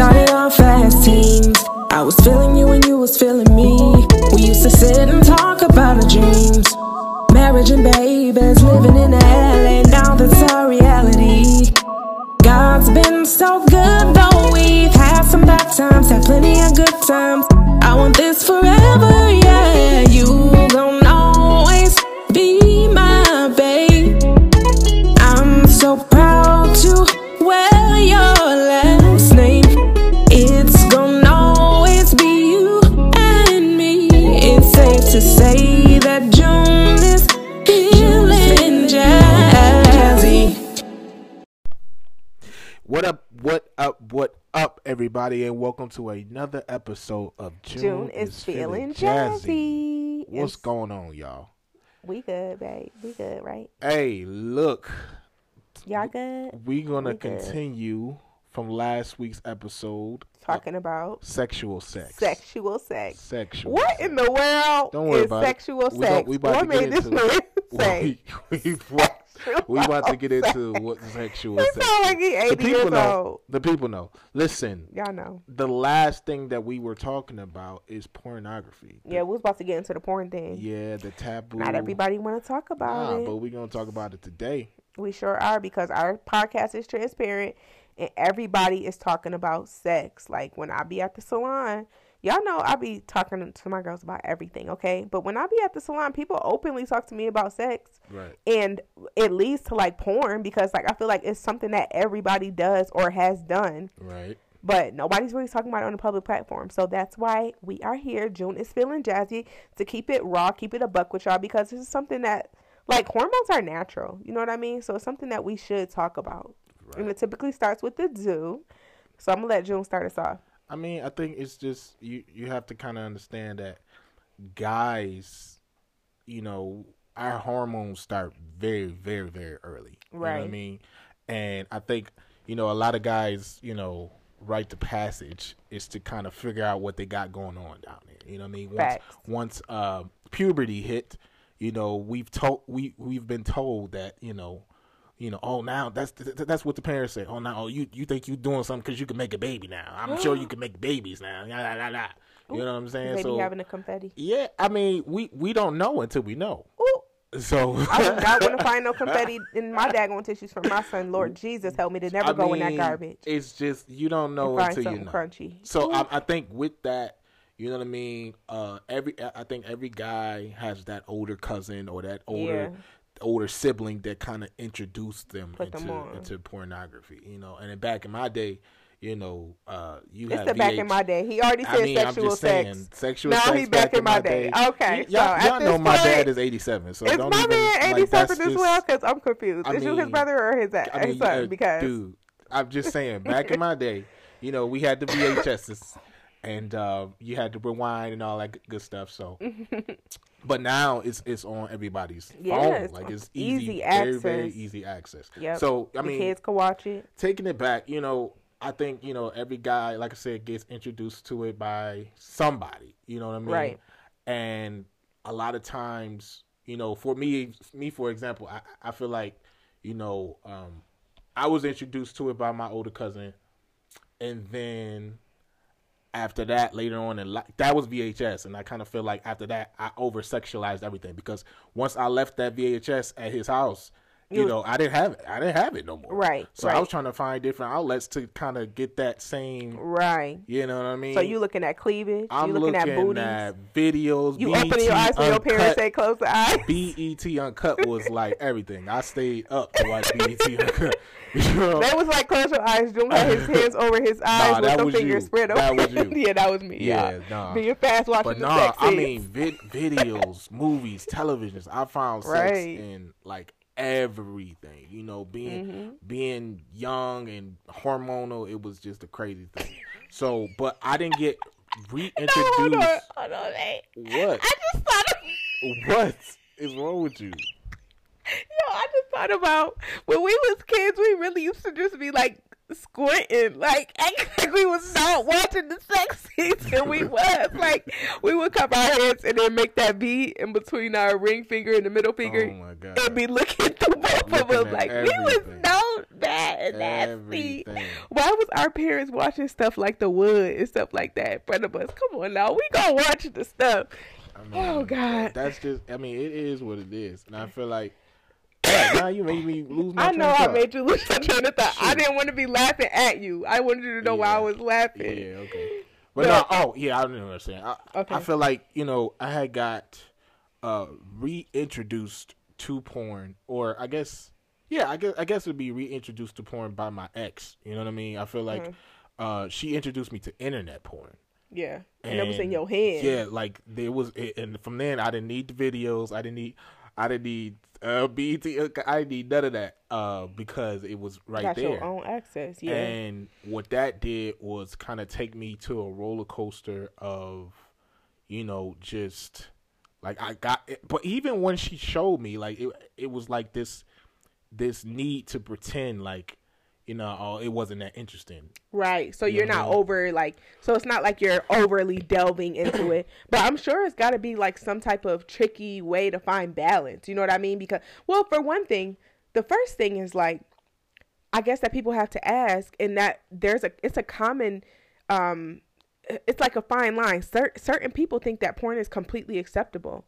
started off as teens. I was feeling you and you was feeling me. We used to sit and talk about our dreams. Marriage and babies, living in LA. Now that's our reality. God's been so good, though we've had some bad times, had plenty of good times. I want this forever, everybody, and welcome to another episode of June, June is feeling jazzy. What's It's- going on, y'all? We good, babe. We good, right? Hey, look, Y'all good? we gonna We continue from last week's episode. Talking about Sexual sex. sexual sex. Sexual. What sex. in the world Don't worry is about it. sexual We gon- sex? we about what to get made this man it. say? we, we, we about to get into what sexual He sex. like he. 80 the people years know. old. The people know. Listen, Y'all know. the last thing that we were talking about is pornography. Yeah, we was about to get into the porn thing. Yeah, the taboo. Not everybody want to talk about Nah, it. but we're gonna talk about it today. We sure are because our podcast is transparent and everybody is talking about sex. Like when I be at the salon, y'all know I be talking to my girls about everything, okay? But when I be at the salon, people openly talk to me about sex. Right. And it leads to like porn because like I feel like it's something that everybody does or has done, Right. but nobody's really talking about it on a public platform. So that's why we are here. June is feeling jazzy to keep it raw, keep it a buck with y'all because this is something that like hormones are natural. You know what I mean? So it's something that we should talk about. And it typically starts with the do. So I'm gonna let June start us off. I mean, I think it's just you. You have to kind of understand that guys, you know, our hormones start very, very, very early. You know what I mean? And I think you know a lot of guys, you know, rite the passage is to kind of figure out what they got going on down there. You know what I mean? Once Facts. once uh, puberty hit, you know, we've told we we've been told that you know. You know, oh now that's that's what the parents say. Oh now, oh you you think you doing something because you can make a baby now? I'm sure you can make babies now. Yeah, yeah, yeah, yeah. You know what I'm saying? Maybe so having a confetti. yeah, I mean we we don't know until we know. Ooh, So I not want to find no confetti in my daggone tissues for my son. Lord Jesus, help me to never I go in that garbage. It's just you don't know Find until you know. crunchy. So I, I think with that, you know what I mean. Uh, every I think every guy has that older cousin or that older older sibling that kind of introduced them Put into on. into pornography. You know, and then back in my day, you know, uh, you It's had the back in my day. He already said I mean, sexual I'm just sex. saying, sexual Now sex he back in my day. Okay, Y- so y'all, at y'all know my dad is 87, so Is don't my even, man 87 that's as well? Because I'm confused. I is you his brother or his, I his mean, son? uh, because dude, I'm just saying, back in my day, you know, we had the VHSs, and uh, you had to rewind and all that good stuff. So, but now it's it's on everybody's Yeah, phone, like it's easy, easy very very access. easy access. Yep. So I the mean, kids can watch it. taking it back, you know, I think you know every guy, like I said, gets introduced to it by somebody. You know what I mean? Right. And a lot of times, you know, for me, me for example, I, I feel like, you know, um, I was introduced to it by my older cousin, and then after that, later on and that was VHS, and I kind of feel like after that, I over sexualized everything because once I left that VHS at his house, you You- know, I didn't have it. I didn't have it no more. Right, So I was trying to find different outlets to kind of get that same. Right. You know what I mean? So you looking at cleavage? I'm you looking, at booties? videos. you BET opening your eyes when your parents say close the eyes? BET Uncut was like everything. I stayed up to watch BET Uncut. You know? They was like close your eyes. June had his hands over his eyes Nah, with that the fingers spread That was you. yeah, that was me. Yeah, Yeah, nah. Being fast watching But the no, sex I mean vid- videos, movies, televisions. I found sex Right. in like everything. You know, being Mm-hmm. being young and hormonal, it was just a crazy thing. So, but I didn't get reintroduced. hold on, hold on, wait. What? I just thought. Of, What is wrong with you? yo, I just thought about when we was kids. We really used to just be like squinting, like like we was not watching the sex scenes, and we was like we would cup our heads and then make that V in between our ring finger and the middle finger, Oh my god. and be looking through both of Looking them at like we was everything. no bad and nasty. Everything. Why was our parents watching stuff like The Wood and stuff like that in front of us? Come on now, we gonna watch the stuff. I mean, Oh, God. That's just. I mean, it is what it is, and I feel like. Yeah, now you made me lose my. I know I made you lose your train of thought. I didn't want to be laughing at you. I wanted you to know why I was laughing. Yeah, okay. But But- no, oh yeah, I don't know what I'm saying. I, Okay. I feel like you know I had got uh reintroduced to porn, or I guess yeah, I guess I guess it'd be reintroduced to porn by my ex. You know what I mean? I feel like Mm-hmm. uh she introduced me to internet porn. Yeah, and, it was in your And, hand. Yeah, like there was, and from then I didn't need the videos. I didn't need, I didn't need uh, BET. I need none of that uh, because it was right got there. your own access. Yeah, And what that did was kind of take me to a roller coaster of, you know, just like I got. It. But even when she showed me, like it, it was like this, this need to pretend like, you know, oh, it wasn't that interesting. right. So you you're know what I not mean? over like. So it's not like you're overly delving into it. But I'm sure it's got to be like some type of tricky way to find balance. You know what I mean? Because well, for one thing, the first thing is like, I guess that people have to ask, and that there's a it's a common. um it's like a fine line. Cer- certain people think that porn is completely acceptable.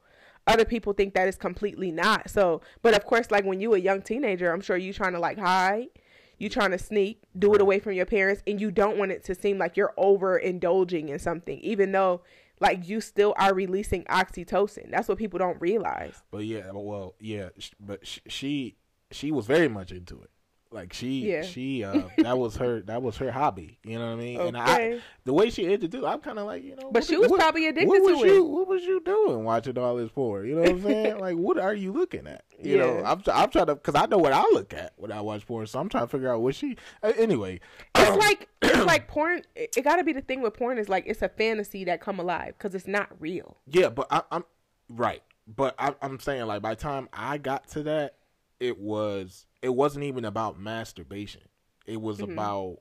Other people think that it's completely not. So, but of course, like when you a young teenager, I'm sure you trying to like hide, you trying to sneak, do it away from your parents, and you don't want it to seem like you're over indulging in something, even though like you still are releasing oxytocin. That's what people don't realize. But yeah, well, yeah, but she she was very much into it. Like she Yeah. she uh that was her that was her hobby. You know what I mean? And I Okay. the way she introduced, I'm kind of like you know. But she was what- probably addicted what was to you, it. What was you doing watching all this porn? You know what I'm saying? like, what are you looking at? You know, I'm I'm trying to because I know what I look at when I watch porn, so I'm trying to figure out what she. Uh, anyway, It's like it's like porn. It, it got to be the thing with porn is like it's a fantasy that come alive because it's not real. Yeah, but I, I'm right. But I, I'm saying like by the time I got to that, it was it wasn't even about masturbation. It was Mm-hmm. about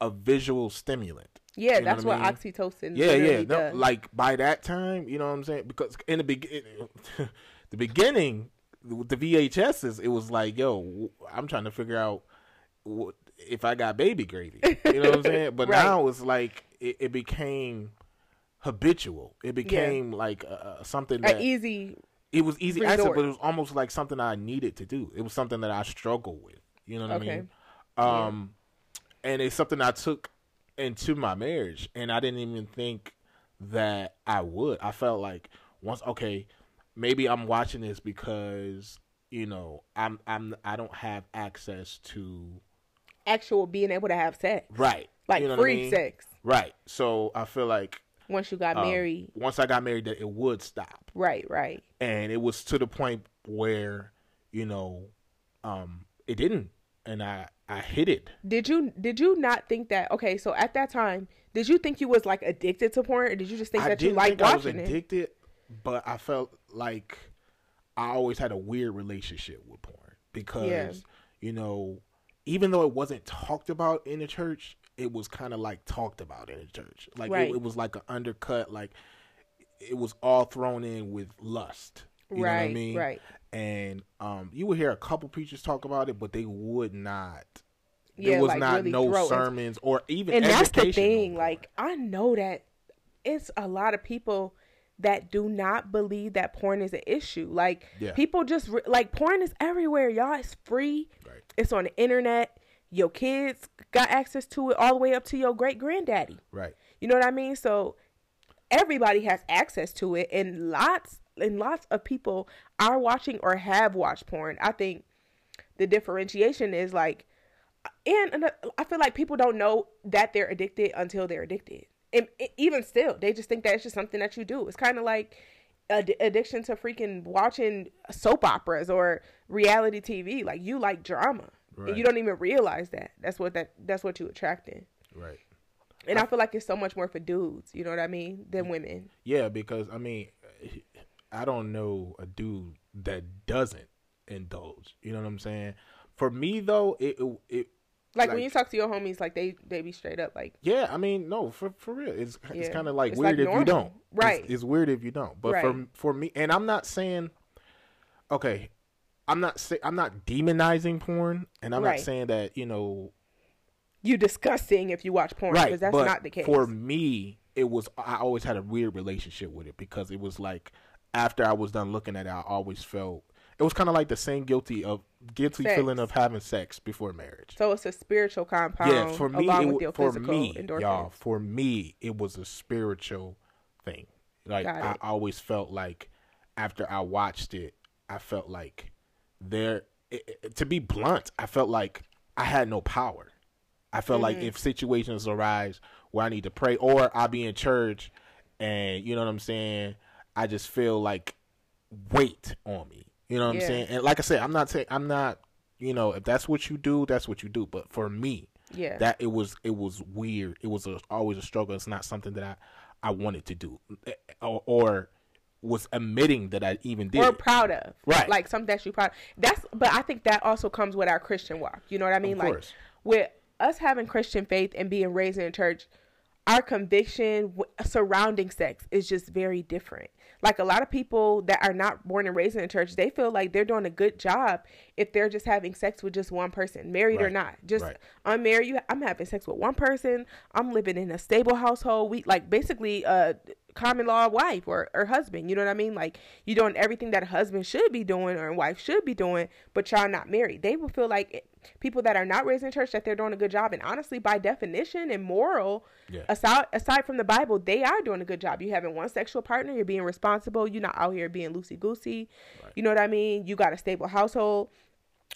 a visual stimulant. Yeah, You know that's what what, I mean? oxytocin. Yeah, yeah. No, like by that time, you know what I'm saying? Because in the beginning, the beginning with the VHSs, it was like, yo, I'm trying to figure out if I got baby gravy. You know what I'm saying? But Right. now it's like it, it became habitual. It became like uh, something that an easy. It was easy access, but it was almost like something I needed to do. It was something that I struggle with. You know what Okay. I mean? Um, and it's something I took into my marriage, and I didn't even think that I would. I felt like once, okay, maybe I'm watching this because you know I'm I'm I don't have access to actual being able to have sex, right, like you know what I free mean? sex. right. So I feel like Once you got um, married, once I got married, that it would stop. right, right. and it was to the point where you know um it didn't and i i hit it Did you did you not think that? Okay, so at that time, did you think you was like addicted to porn, or did you just think i that you liked think i was watching it? addicted but i felt like i always had a weird relationship with porn because Yeah. you know even though it wasn't talked about in the church it was kind of like talked about in the church like Right. it, it was like an undercut like it was all thrown in with lust you know what i Right, mean right. and um, you would hear a couple preachers talk about it, but they would not. Yeah, there was like, not really no sermons or even and that's the thing. Like I know that it's a lot of people that do not believe that porn is an issue. Like Yeah. people just re- like porn is everywhere, y'all. It's free. Right. It's on the internet. Your kids got access to it all the way up to your great granddaddy. right, You know what I mean? So everybody has access to it, and lots and lots of people are watching or have watched porn. I think the differentiation is like, and I feel like people don't know that they're addicted until they're addicted. And even still, they just think that it's just something that you do. It's kind of like ad- addiction to freaking watching soap operas or reality TV. Like you like drama, and you don't even realize that. That's what that that's what you attracting. right. And I feel like it's so much more for dudes, you know what I mean, than women. Yeah, because I mean, I don't know a dude that doesn't indulge. You know what I'm saying? For me though, it it Like, when you talk to your homies, like they they be straight up like. Yeah, I mean, no, for for real, it's it's kind of like It's weird like if you don't. Right. It's, it's weird if you don't. But for for me, and I'm not saying, okay, I'm not say, I'm not demonizing porn, and I'm Right. not saying that you know You disgusting if you watch porn right, because that's not the case. for me, it was I always had a weird relationship with it because it was like after I was done looking at it, I always felt it was kind of like the same guilty of guilty Sex. feeling of having sex before marriage. so it's a spiritual compound. yeah, for me, along it, with your for me, endorphins. y'all, for me, it was a spiritual thing. Like I always felt like after I watched it, I felt like there. It, it- to be blunt, I felt like I had no power. I felt like Mm-hmm. if situations arise where I need to pray, or I be in church, and you know what I'm saying, I just feel like weight on me. You know what I'm saying? And like I said, I'm not saying I'm not. You know, if that's what you do, that's what you do. But for me, Yeah. that it was it was weird. It was a, always a struggle. It's not something that I I wanted to do, or, or was admitting that I even did. or proud of. Right. Like something that you proud. That's but I think that also comes with our Christian walk. You know what I mean? Of like course. with us having Christian faith and being raised in a church, our conviction surrounding sex is just very different. Like a lot of people that are not born and raised in the church, they feel like they're doing a good job if they're just having sex with just one person, married or not. Just Right. unmarried, you, I'm having sex with one person. I'm living in a stable household. We like basically a common law wife or, or husband. You know what I mean? Like you're doing everything that a husband should be doing or a wife should be doing, but y'all not married. They will feel like people that are not raised in church that they're doing a good job. And honestly, by definition and moral, Yeah. aside aside from the Bible, they are doing a good job. You having one sexual partner, you're being responsible. You're not out here being loosey goosey. You know what I mean? You got a stable household.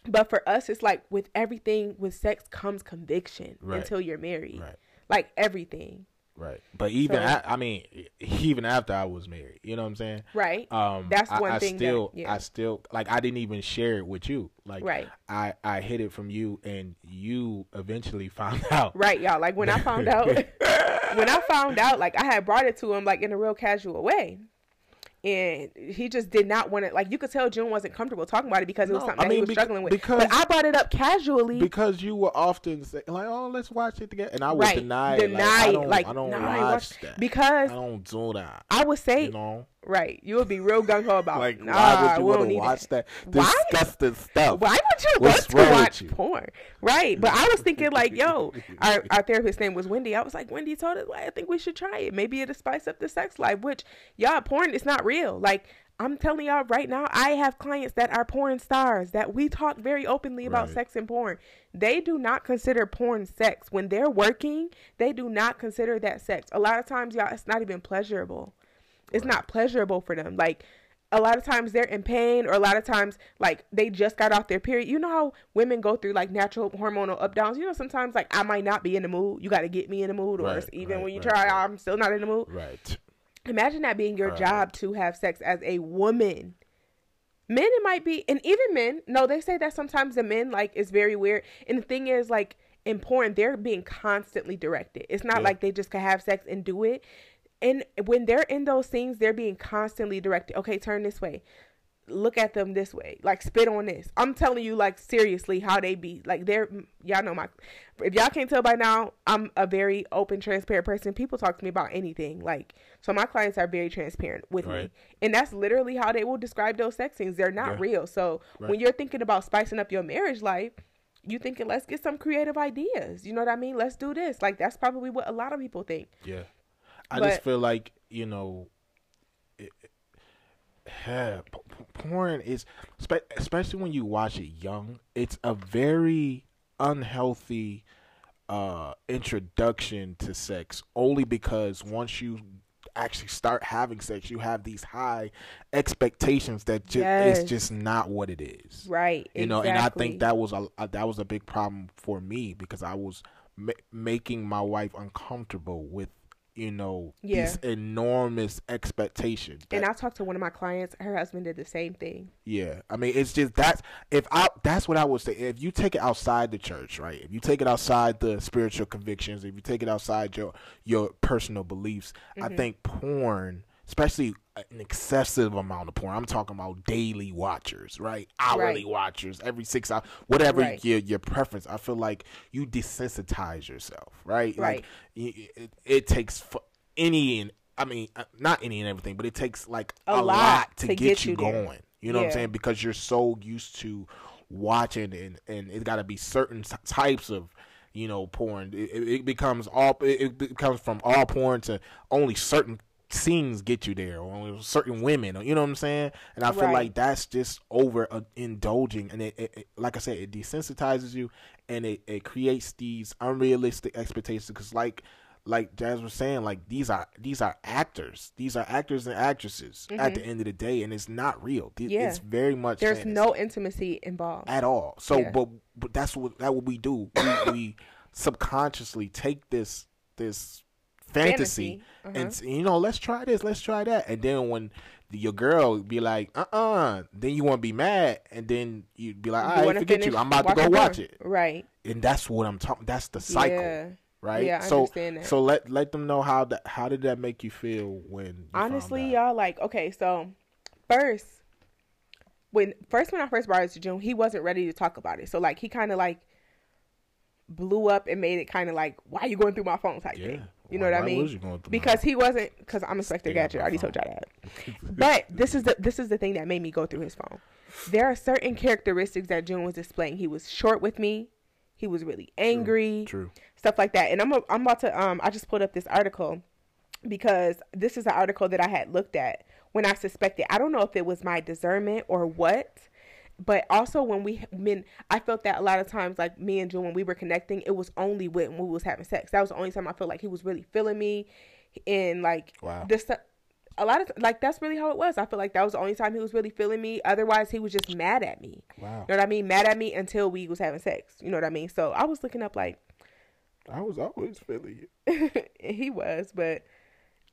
But for us, it's like with everything with sex comes conviction Right. until you're married. Right. Like everything. Right. But even So- I, I mean, even after I was married, you know what I'm saying? Right. Um, That's one I thing that- Still, yeah. I still like. I didn't even share it with you. Like, Right. I I hid it from you, and you eventually found out. Right, y'all. Like when I found out, when I found out, like I had brought it to him like in a real casual way, and he just did not want it. Like you could tell June wasn't comfortable talking about it because it was No, something I mean, he was struggling with. because- but I brought it up casually. Because you were often say, like, "Oh, let's watch it together," and I would right, deny, deny, like, I don't, like I don't watch watch- that because I don't do that. I would say You know, right. You would be real gung ho about like nah, why would you want to watch that, Why? disgusting stuff? Why would you What's want to watch you? porn? Right. But I was thinking like, yo, our, our therapist's name was Wendy. I was like, Wendy told us, like, I think we should try it. Maybe it'll spice up the sex life, which y'all porn is not real. Like I'm telling y'all right now, I have clients that are porn stars that we talk very openly about Right. sex and porn. They do not consider porn sex. When they're working, they do not consider that sex. A lot of times, y'all, it's not even pleasurable. It's not pleasurable for them. Like a lot of times they're in pain or a lot of times like they just got off their period. You know how women go through like natural hormonal up downs. You know sometimes like I might not be in the mood. You got to get me in the mood or Right, it's even right, when you right, try right. I'm still not in the mood. Right. Imagine that being your Right. job to have sex as a woman. Men, it might be, and even men. No, they say that sometimes the men like it's very weird. And the thing is, like in porn, they're being constantly directed. It's not Yeah. like they just can have sex and do it. And when they're in those scenes, they're being constantly directed. Okay, turn this way. Look at them this way. Like spit on this. I'm telling you, like seriously, how they be. Like they're y'all know my. If y'all can't tell by now, I'm a very open, transparent person. People talk to me about anything. Like so, my clients are very transparent with me, and that's literally how they will describe those sex scenes. They're not Yeah. real. So when you're thinking about spicing up your marriage life, you thinking let's get some creative ideas. You know what I mean? Let's do this. Like that's probably what a lot of people think. Yeah. I But- just feel like, you know, it, yeah, porn is, spe- especially when you watch it young, it's a very unhealthy uh, introduction to sex only because once you actually start having sex, you have these high expectations that ju- Yes. it's just not what it is Right. you know and i think that was a uh, that was a big problem for me because i was ma- making my wife uncomfortable with you know Yeah. these enormous expectations And I talked to one of my clients. Her husband did the same thing. yeah i mean it's just that's if i that's what i would say if you take it outside the church right if you take it outside the spiritual convictions if you take it outside your your personal beliefs i Mm-hmm. think porn especially an excessive amount of porn. I'm talking about daily watchers, right? Hourly Right. watchers, every six hours, whatever Right. your your preference. I feel like you desensitize yourself, right? Right. Like it, it takes f- any and I mean uh, not any and everything, but it takes like A a, lot lot to, to get, get you there. going. You know what I'm saying? Because you're so used to watching and and it's got to be certain types of you know porn. It, it it becomes all it it becomes from all porn to only certain scenes get you there or certain women you know what i'm saying and i feel Right. like that's just over uh, indulging and it, it, it like i said it desensitizes you and it, it creates these unrealistic expectations because like like Jazz was saying, like these are these are actors. These are actors and actresses at the end of the day, and it's not real. Th- Mm-hmm. Yeah. It's very much There's fantasy no intimacy involved. at all. So, Yeah. but but that's what that what we do. We, we subconsciously take this this fantasy, Fantasy, uh-huh. and you know, let's try this, let's try that, and then when your girl be like, uh uh then you want to be mad, and then you'd be like, I right, forget you, I'm about to go watch it, Right. and that's what I'm talking. That's the cycle. Yeah. Right. Yeah, I so, understand that. so let let them know how that how did that make you feel when you Honestly, y'all, like, okay, so first, when first when I first brought it to June, he wasn't ready to talk about it. So like, he kind of like blew up and made it kind of like, why are you going through my phone type Yeah. thing. You know Why- what I mean? was you going through my because he wasn't because I'm a Inspector Stay out Gadget. I already told y'all that. but this is the this is the thing that made me go through his phone. There are certain characteristics that June was displaying. He was short with me. He was really angry. True. Stuff like that. And I'm I'm about to um I just pulled up this article because this is an article that I had looked at when I suspected. I don't know if it was my discernment or what, but also when we when I felt that a lot of times like me and June when we were connecting, it was only when we was having sex. That was the only time I felt like he was really feeling me, and like Wow. this. A lot of like that's really how it was. I feel like that was the only time he was really feeling me. Otherwise, he was just mad at me. Wow. You know what I mean? Mad at me until we was having sex. You know what I mean? So I was looking up like I was always feeling you. he was, but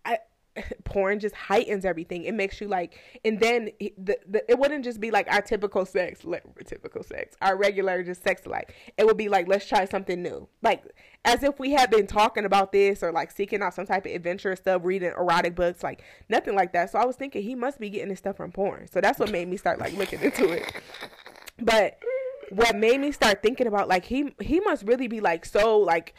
I porn just heightens everything. It makes you like, and then the, the it wouldn't just be like our typical sex, like typical sex, our regular just sex like. It would be like let's try something new, like as if we had been talking about this or like seeking out some type of adventure stuff, reading erotic books, like nothing like that. So I was thinking he must be getting his stuff from porn. So that's what made me start like looking into it. But what made me start thinking about like he he must really be like so like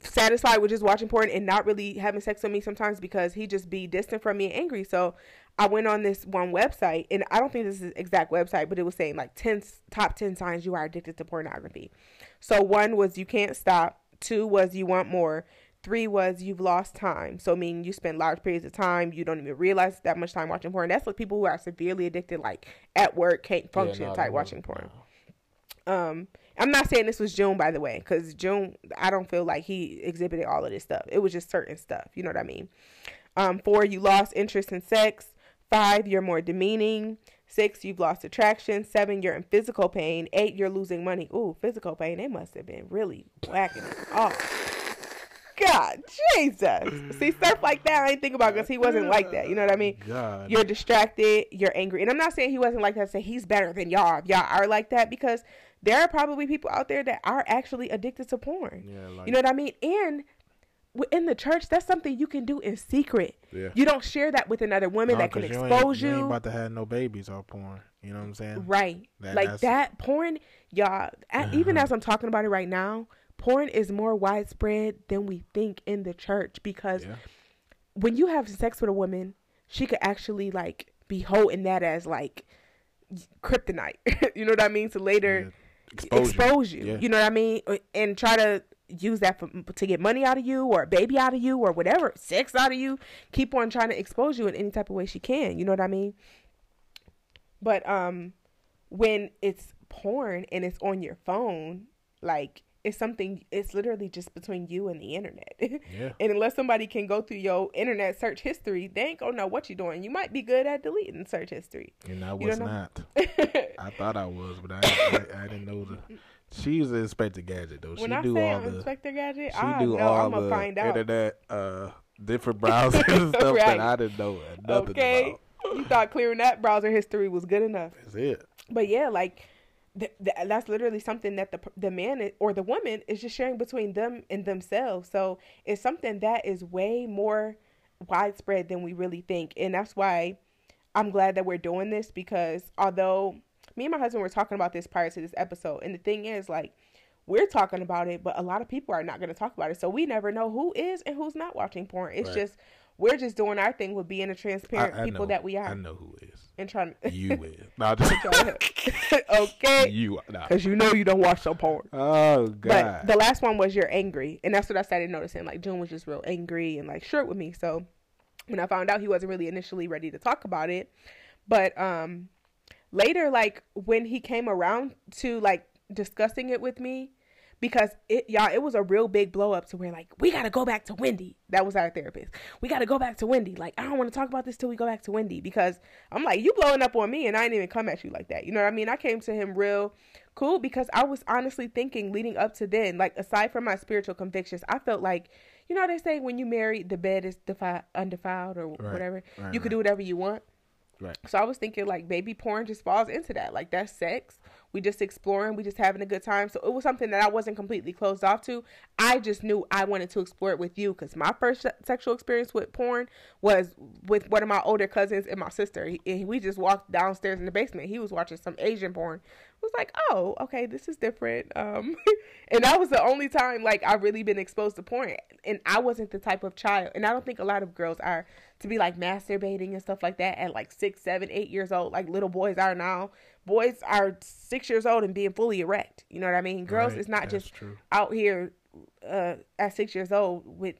satisfied with just watching porn and not really having sex with me sometimes because he just be distant from me and angry. So I went on this one website and I don't think this is the exact website, but it was saying like 10 s- top 10 signs you are addicted to pornography. So one was you can't stop, two was you want more, three was you've lost time. So meaning you spend large periods of time, you don't even realize that much time watching porn. That's like people who are severely addicted like at work can't function no, type watching porn. Um, I'm not saying this was June, by the way, because June, I don't feel like he exhibited all of this stuff. It was just certain stuff. You know what I mean? Um, four, you lost interest in sex. Five, you're more demeaning. Six, you've lost attraction. Seven, you're in physical pain. Eight, you're losing money. Ooh, physical pain. They must have been really whacking off. God, Jesus. See, stuff like that I ain't think about because he wasn't like that. You know what I mean? God. You're distracted. You're angry. And I'm not saying he wasn't like that. Say he's better than y'all. If y'all are like that because there are probably people out there that are actually addicted to porn. Yeah, like- you know what I mean? And in the church, that's something you can do in secret. Yeah. You don't share that with another woman Nah, that can 'cause you expose ain't, you. You ain't about to have no babies off porn. You know what I'm saying? Right. That- like that porn, y'all, a- uh-huh. even as I'm talking about it right now, porn is more widespread than we think in the church because Yeah. when you have sex with a woman, she could actually like be holding that as like kryptonite. you know what I mean? So later Yeah. Expose you. you. Yeah. You know what I mean? Uh, And try to use that for, to get money out of you or a baby out of you or whatever, sex out of you. Keep on trying to expose you in any type of way she can. You know what I mean? But um, when it's porn and it's on your phone, like it's something. It's literally just between you and the internet. Yeah. and unless somebody can go through your internet search history, they ain't gonna know what you're doing. You might be good at deleting search history. And I was don't. I thought I was, but I, I, I didn't know the. She's an Inspector Gadget though. She when I do all I'm the. Inspector Gadget, She I do know all I'm gonna the find out. internet, uh, different browsers and stuff Right. that I didn't know nothing okay, about. you thought clearing that browser history was good enough, That's it. but yeah, like th- th- that's literally something that the the man is, or the woman is just sharing between them and themselves. So it's something that is way more widespread than we really think. And that's why I'm glad that we're doing this because although me and my husband were talking about this prior to this episode, and the thing is, like, we're talking about it, but a lot of people are not going to talk about it. So we never know who is and who's not watching porn. It's Right. just we're just doing our thing with being the transparent I, I people know, that we are I know who is. and trying to You is. No, just, okay, you. Nah. because you know you don't watch no porn. Oh god. But the last one was you're angry, and that's what I started noticing. Like June was just real angry and like short with me. So when I found out he wasn't really initially ready to talk about it, but um later, like when he came around to like discussing it with me, because it y'all it was a real big blow up to where like we got to go back to Wendy. That was our therapist. We got to go back to Wendy. Like I don't want to talk about this till we go back to Wendy because I'm like you blowing up on me and I didn't even come at you like that. You know what I mean? I came to him real cool because I was honestly thinking leading up to then, like aside from my spiritual convictions, I felt like you know how they say when you marry the bed is defi- undefiled or Right, whatever. right, you could right. do whatever you want. right. So I was thinking like baby porn just falls into that. Like that's sex. We just exploring, we just having a good time. So it was something that I wasn't completely closed off to. I just knew I wanted to explore it with you cuz my first sexual experience with porn was with one of my older cousins and my sister. And we just walked downstairs in the basement. He was watching some Asian porn. I was like, "Oh, okay, this is different." Um and that was the only time like I've really been exposed to porn. And I wasn't the type of child, and I don't think a lot of girls are to be like masturbating and stuff like that at like six, seven, eight years old, like little boys are now. Boys are six years old and being fully erect. You know what I mean? Girls, Right, it's not that's just true. out here uh, at six years old with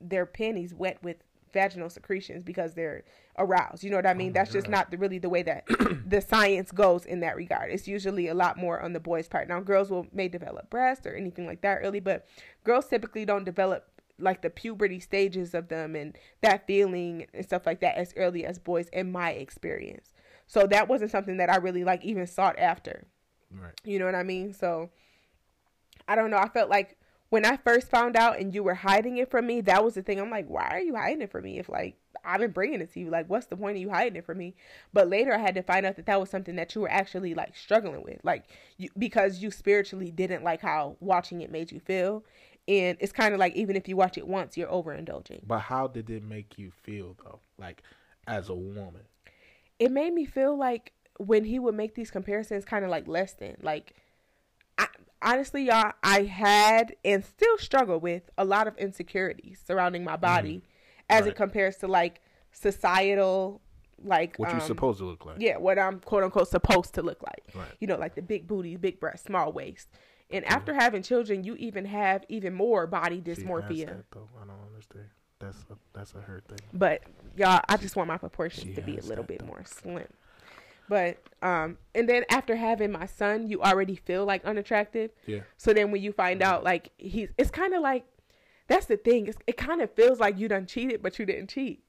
their panties wet with vaginal secretions because they're aroused. You know what I mean? That's just not the, really the way that the science goes in that regard. It's usually a lot more on the boys' part. Now, girls will may develop breasts or anything like that early, but girls typically don't develop like the puberty stages of them and that feeling and stuff like that as early as boys in my experience. So that wasn't something that I really like even sought after. Right. You know what I mean? So I don't know. I felt like when I first found out and you were hiding it from me, that was the thing. I'm like, why are you hiding it from me? If like I've been bringing it to you, like what's the point of you hiding it from me? But later I had to find out that that was something that you were actually like struggling with, like you because you spiritually didn't like how watching it made you feel. And it's kind of like even if you watch it once, you're overindulging. But how did it make you feel though? Like as a woman. It made me feel like when he would make these comparisons kind of like less than like I, honestly y'all i had and still struggle with a lot of insecurities surrounding my body as it compares to like societal like What you um, supposed to look like. yeah what i'm quote unquote supposed to look like Right. you know like the big booty big breast small waist and after having children you even have even more body dysmorphia though. I don't understand. That's a that's a her thing. but y'all i just want my proportions She to be a little bit though. more slim but um and then after having my son you already feel like unattractive Yeah. so then when you find out like he's it's kind of like that's the thing it's, it kind of feels like you done cheated but you didn't cheat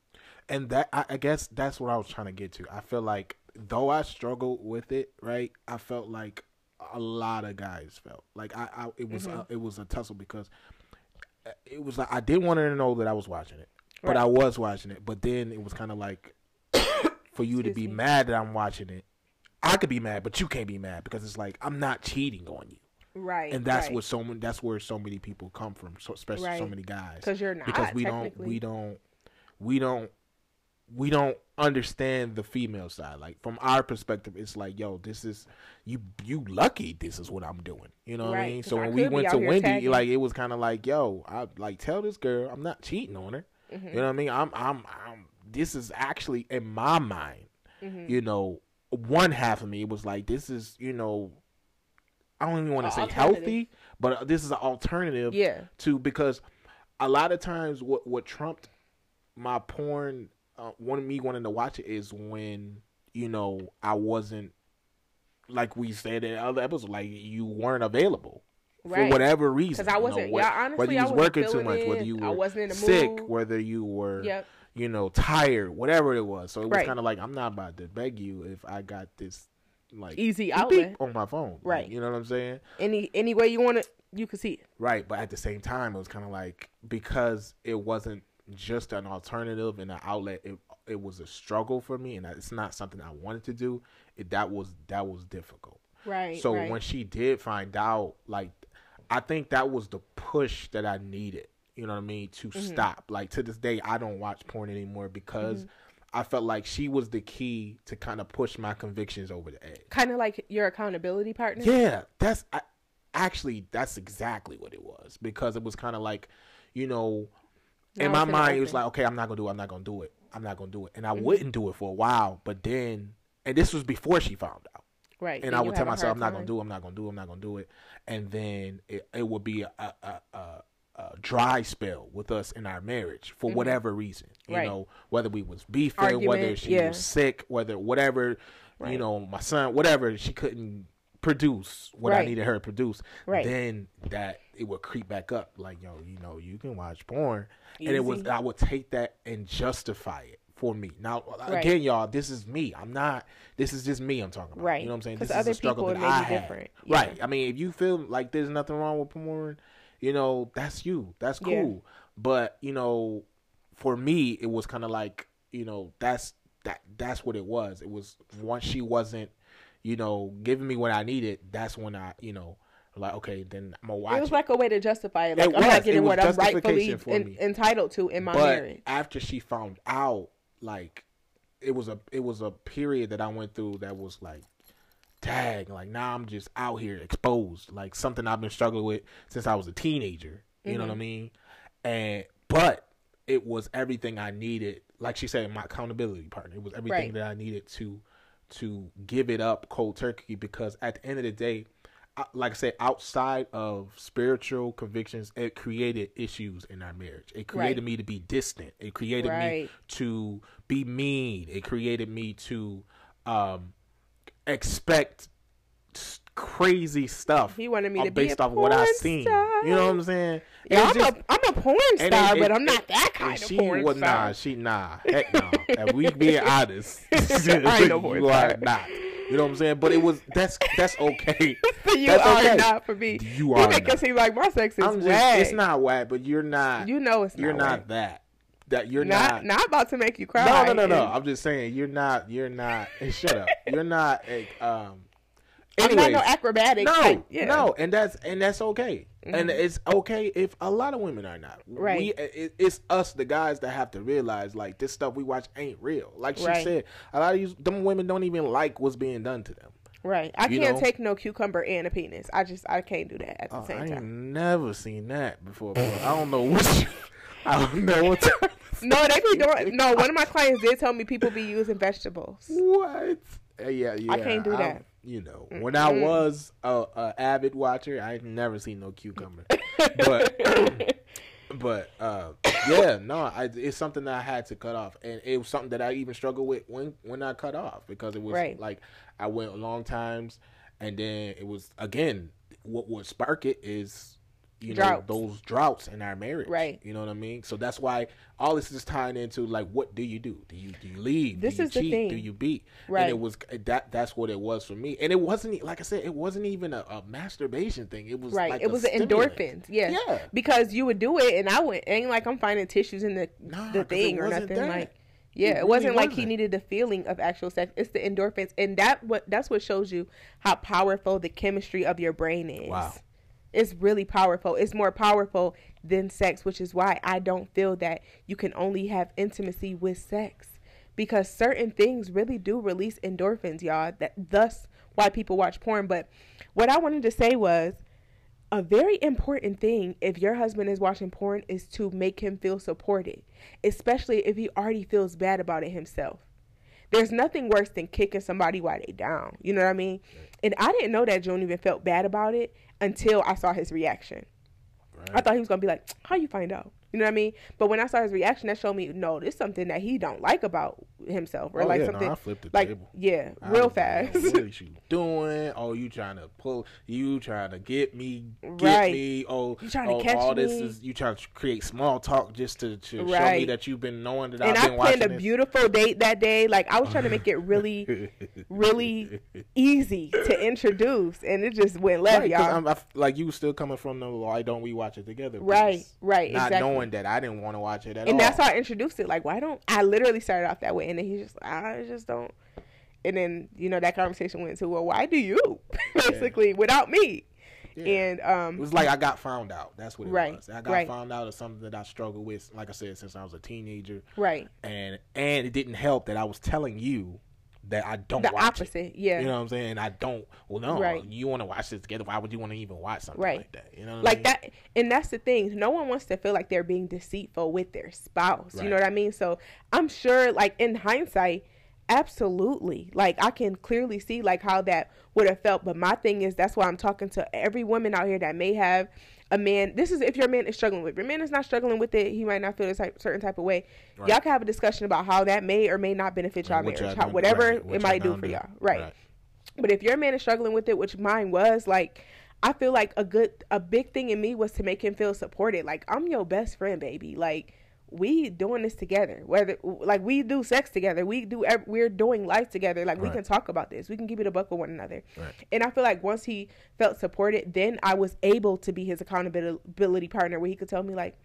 and that I, I guess that's what I was trying to get to. I feel like though I struggled with it, right? I felt like a lot of guys felt like I, I it was Mm-hmm. a, it was a tussle because Uh, it was like I didn't want her to know that I was watching it, but Right. I was watching it. But then it was kind of like for you to be me. mad that I'm watching it. I could be mad, but you can't be mad because it's like I'm not cheating on you, right and that's what so many. That's where so many people come from, so, especially so many guys because you're not because we don't we don't we don't we don't understand the female side like from our perspective it's like yo this is you you lucky this is what i'm doing you know what i mean? so I when we went to wendy tagging. like it was kind of like yo i like tell this girl i'm not cheating on her Mm-hmm. you know what i mean i'm i'm i'm this is actually in my mind Mm-hmm. you know one half of me was like this is you know i don't even want to say healthy but this is an alternative yeah to because a lot of times what what trumped my porn uh, one of me wanting to watch it is when you know I wasn't like we said in other episodes like you weren't available for Right. whatever reason 'Cause I you know, wasn't- what- yeah, honestly, whether you I was wasn't working too much whether you I were wasn't in the sick mood. whether you were Yep. you know tired whatever it was so it was Right. kind of like I'm not about to beg you if I got this like Easy outlet. on my phone Right. you know what I'm saying any any way you want it you can see it Right, but at the same time, it was kind of like because it wasn't just an alternative and an outlet. It it was a struggle for me, and it's not something I wanted to do. It that was that was difficult. right So when she did find out, like, I think that was the push that I needed. you know what I mean, to Mm-hmm. stop. Like to this day, I don't watch porn anymore because Mm-hmm. I felt like she was the key to kind of push my convictions over the edge. Kind of like your accountability partner. Yeah, that's I, actually that's exactly what it was because it was kind of like, you know, Now in my it's in the mind it was like, okay, I'm not gonna do it. I'm not gonna do it. I'm not gonna do it, and Mm-hmm. I wouldn't do it for a while. But then, and this was before she found out, Right. and I would tell myself, I'm not gonna do it. I'm not gonna do it. I'm not gonna do it, and then it, it would be a, a, a, a, dry spell with us in our marriage for whatever reason. You Mm-hmm. Right. know, whether we was beefing, whether she yeah. was sick, whether whatever, right. you know, my son, whatever, she couldn't produce what I needed her to produce. Right. Then that it would creep back up, like yo, you know, you can watch porn, and it was I would take that and justify it for me. Now Right. again, y'all, this is me. I'm not. This is just me. I'm talking about. Right. You know what I'm saying? This is other a struggle people, that I different. Yeah. Right. I mean, if you feel like there's nothing wrong with porn, you know, that's you. That's cool. Yeah. But you know, for me, it was kind of like you know, that's that. That's what it was. It was once she wasn't, you know, giving me what I needed. That's when I, you know, like okay, then I'm gonna watch It was it. like a way to justify it. Like It I'm was. not getting what I'm rightfully entitled to in my but marriage. after she found out, like it was a it was a period that I went through that was like, dang, like now I'm just out here exposed, like something I've been struggling with since I was a teenager. You know what I Mm-hmm. mean? And but it was everything I needed. Like she said, my accountability partner. It was everything Right. that I needed to to give it up cold turkey because at the end of the day. Like I said, outside of spiritual convictions, it created issues in our marriage. It created Right. me to be distant. It created me to be mean. It created me to um, expect crazy stuff. He wanted me uh, to be based off what I seen. star. You know what I'm saying? Yeah, I'm, just- a, I'm a porn star, it- but I'm not that kind of she porn was, star. Nah, she nah. Heck no. if we being honest, I ain't no porn you are not. You know what I'm saying? But it was that's that's okay. you That's are okay. not for me. You You are make not. it seem like my sex is I'm just whack. it's not whack, but you're not. You know it's you're not not that. That you're Not, not. not about to make you cry. No, no, no, no. And I'm just saying you're not. You're not. Hey, shut up. You're not. A, um. I'm not no acrobatic. No, type. Yeah. Mm-hmm. no, and that's and that's okay, and it's okay if a lot of women are not. Right. We, it, it's us, the guys, that have to realize like this stuff we watch ain't real. Like she Right. said, a lot of these them women don't even like what's being done to them. Right. I You can't know? take no cucumber and a penis. I just I can't do that at the Oh, same I time. never seen that before. I don't know what. I don't know what. time- No, they be doing. No, one of my clients did tell me people be using vegetables. What? Uh, yeah, yeah. can't do I'm- that. You know, when I was a, a avid watcher, I never seen no cucumber. but, but uh, yeah, no, I, it's something that I had to cut off, and it was something that I even struggled with when when I cut off because it was Right. like I went long times, and then it was again what would spark it is. You know those droughts in our marriage, Right. You know what I mean. So that's why all this is tying into like, what do you do? Do you do you leave? This do you is the thing. Do you beat? right And it was eh, that. That's what it was for me. And it wasn't like I said. It wasn't even a, a masturbation thing. It was Right. Like it was endorphins. Yeah. Yeah. Because you would do it, and I went. Ain't like I'm finding tissues in the Nah, the thing or nothing. that. Like, yeah, It it, really wasn't like he wasn't. needed the feeling of actual sex. It's the endorphins, and that what that's what shows you how powerful the chemistry of your brain is. Wow. It's really powerful. It's more powerful than sex, which is why I don't feel that you can only have intimacy with sex. Because certain things really do release endorphins, y'all. That thus why people watch porn. But what I wanted to say was a very important thing if your husband is watching porn is to make him feel supported, especially if he already feels bad about it himself. There's nothing worse than kicking somebody while they down. You know what I mean? And I didn't know that June even felt bad about it until I saw his reaction. I thought he was gonna be like, "How you find out?" You know what I mean? But when I saw his reaction, that showed me no, there's something that he don't like about himself, or Oh, like yeah, no, something I flipped the like table. yeah, I real fast. "Yo, What is you doing? Oh, you trying to pull? You trying to get me? Get Right. me? Oh, You trying to oh, catch all this is you trying to create small talk just to, to show me that you've been knowing that and I've I been planned a beautiful date that day. Like I was trying to make it really, really easy to introduce, and it just went left, Right, y'all. I like you still coming from the why don't we watch it together? Right, right, exactly. Knowing that I didn't want to watch it at and all. And that's how I introduced it. Like, why don't I literally started off that way, and then he just, I just don't. And then you know that conversation went to, well, why do you basically without me? And um, It was like I got found out. That's what it Right, was. I got right. found out of something that I struggled with, like I said, since I was a teenager. right, And and it didn't help that I was telling you that I don't the watch it. opposite. Yeah, You know what I'm saying? I don't. Well, no. Right. You want to watch this together? Why would you want to even watch something Right. like that? You know, what I like mean? that and that's the thing no one wants to feel like they're being deceitful with their spouse you know what i mean so i'm sure like in hindsight absolutely like i can clearly see like how that would have felt but my thing is that's why i'm talking to every woman out here that may have a man this is if your man is struggling with if your man is not struggling with it he might not feel a type, certain type of way Right. y'all can have a discussion about how that may or may not benefit y'all marriage how, whatever right, it might do for do. y'all right. Right. But if your man is struggling with it, which mine was, like I feel like a good a big thing in me was to make him feel supported. Like I'm your best friend, baby. Like we doing this together. Whether like we do sex together, we do we're doing life together. Like we can talk about this. We can keep it a buck with one another. Right. And I feel like once he felt supported, then I was able to be his accountability partner, where he could tell me like.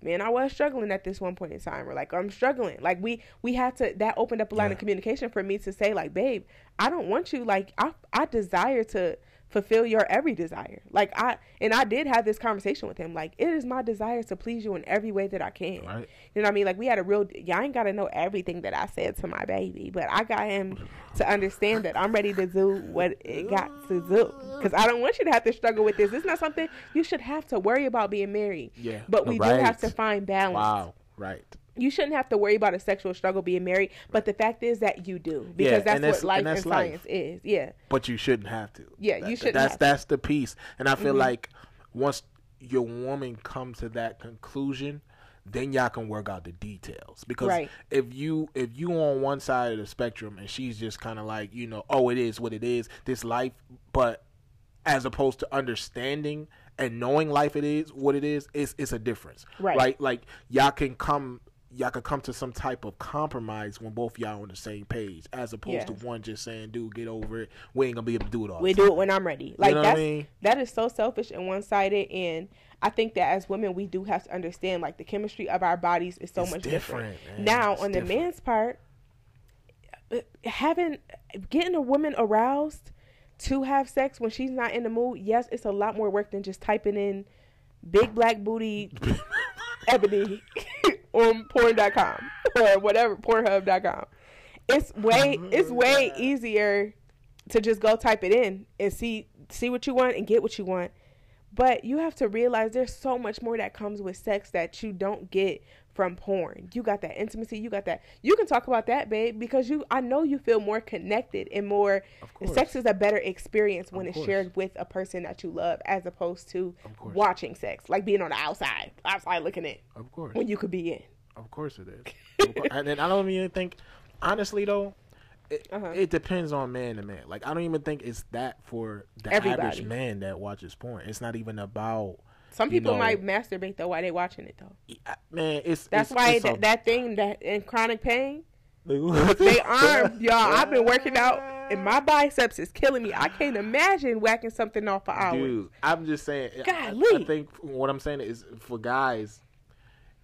Man, I was struggling at this one point in time, or like I'm struggling. Like we we had to that opened up a line of communication for me to say like, babe, I don't want you like I I desire to fulfill your every desire. Like I and I did have this conversation with him. Like it is my desire to please you in every way that I can. Right. You know what I mean? Like we had a real y'all ain't gotta know everything that I said to my baby, but I got him to understand that I'm ready to do what it got to do. Cause I don't want you to have to struggle with this. It's not something you should have to worry about being married. Yeah. But we do have to find balance Wow. Right. You shouldn't have to worry about a sexual struggle being married, but the fact is that you do because Yeah, that's, that's- what life and and, that's life. science is. Yeah, But you shouldn't have to. Yeah, you shouldn't That's have to. that's the piece, and I feel Mhm. like once your woman comes to that conclusion, then y'all can work out the details. Because Right. if you if you on one side of the spectrum and she's just kind of like you know, oh, it is what it is, this life, but as opposed to understanding and knowing life it is what it is, it's it's a difference, Right. Like y'all can come. Y'all could come to some type of compromise when both y'all on the same page, as opposed Yeah. to one just saying, "Dude, get over it. We ain't gonna be able to do it all." we do it when I'm ready. Like know what I that's mean? that is so selfish and one sided, and I think that as women we do have to understand like the chemistry of our bodies is so It's much different, different. Now It's on the man's part, uh, having getting a woman aroused to have sex when she's not in the mood, yes, it's a lot more work than just typing in big black booty ebony Um, on porn.com or whatever pornhub.com it's way oh it's way easier to just go type it in and see see what you want and get what you want. But you have to realize there's so much more that comes with sex that you don't get from porn. You got that intimacy, you got that. You can talk about that, babe, because you I know you feel more connected and more Of course. sex is a better experience when it's shared with a person that you love as opposed to watching sex, like being on the outside, outside looking in Of course, when you could be in. of course it is. And I don't even think, honestly though, it, Uh-huh. it depends on man to man. Like I don't even think it's that for the Everybody. average man that watches porn. It's not even about Some you people know, might masturbate though while they watching it though. Man. It's That's it's, why it's that, a- that thing that in chronic pain, they they arm y'all. I've been working out and my biceps is killing me. I can't imagine whacking something off for hours. Dude, I'm just saying. I- I, I think what I'm saying is for guys,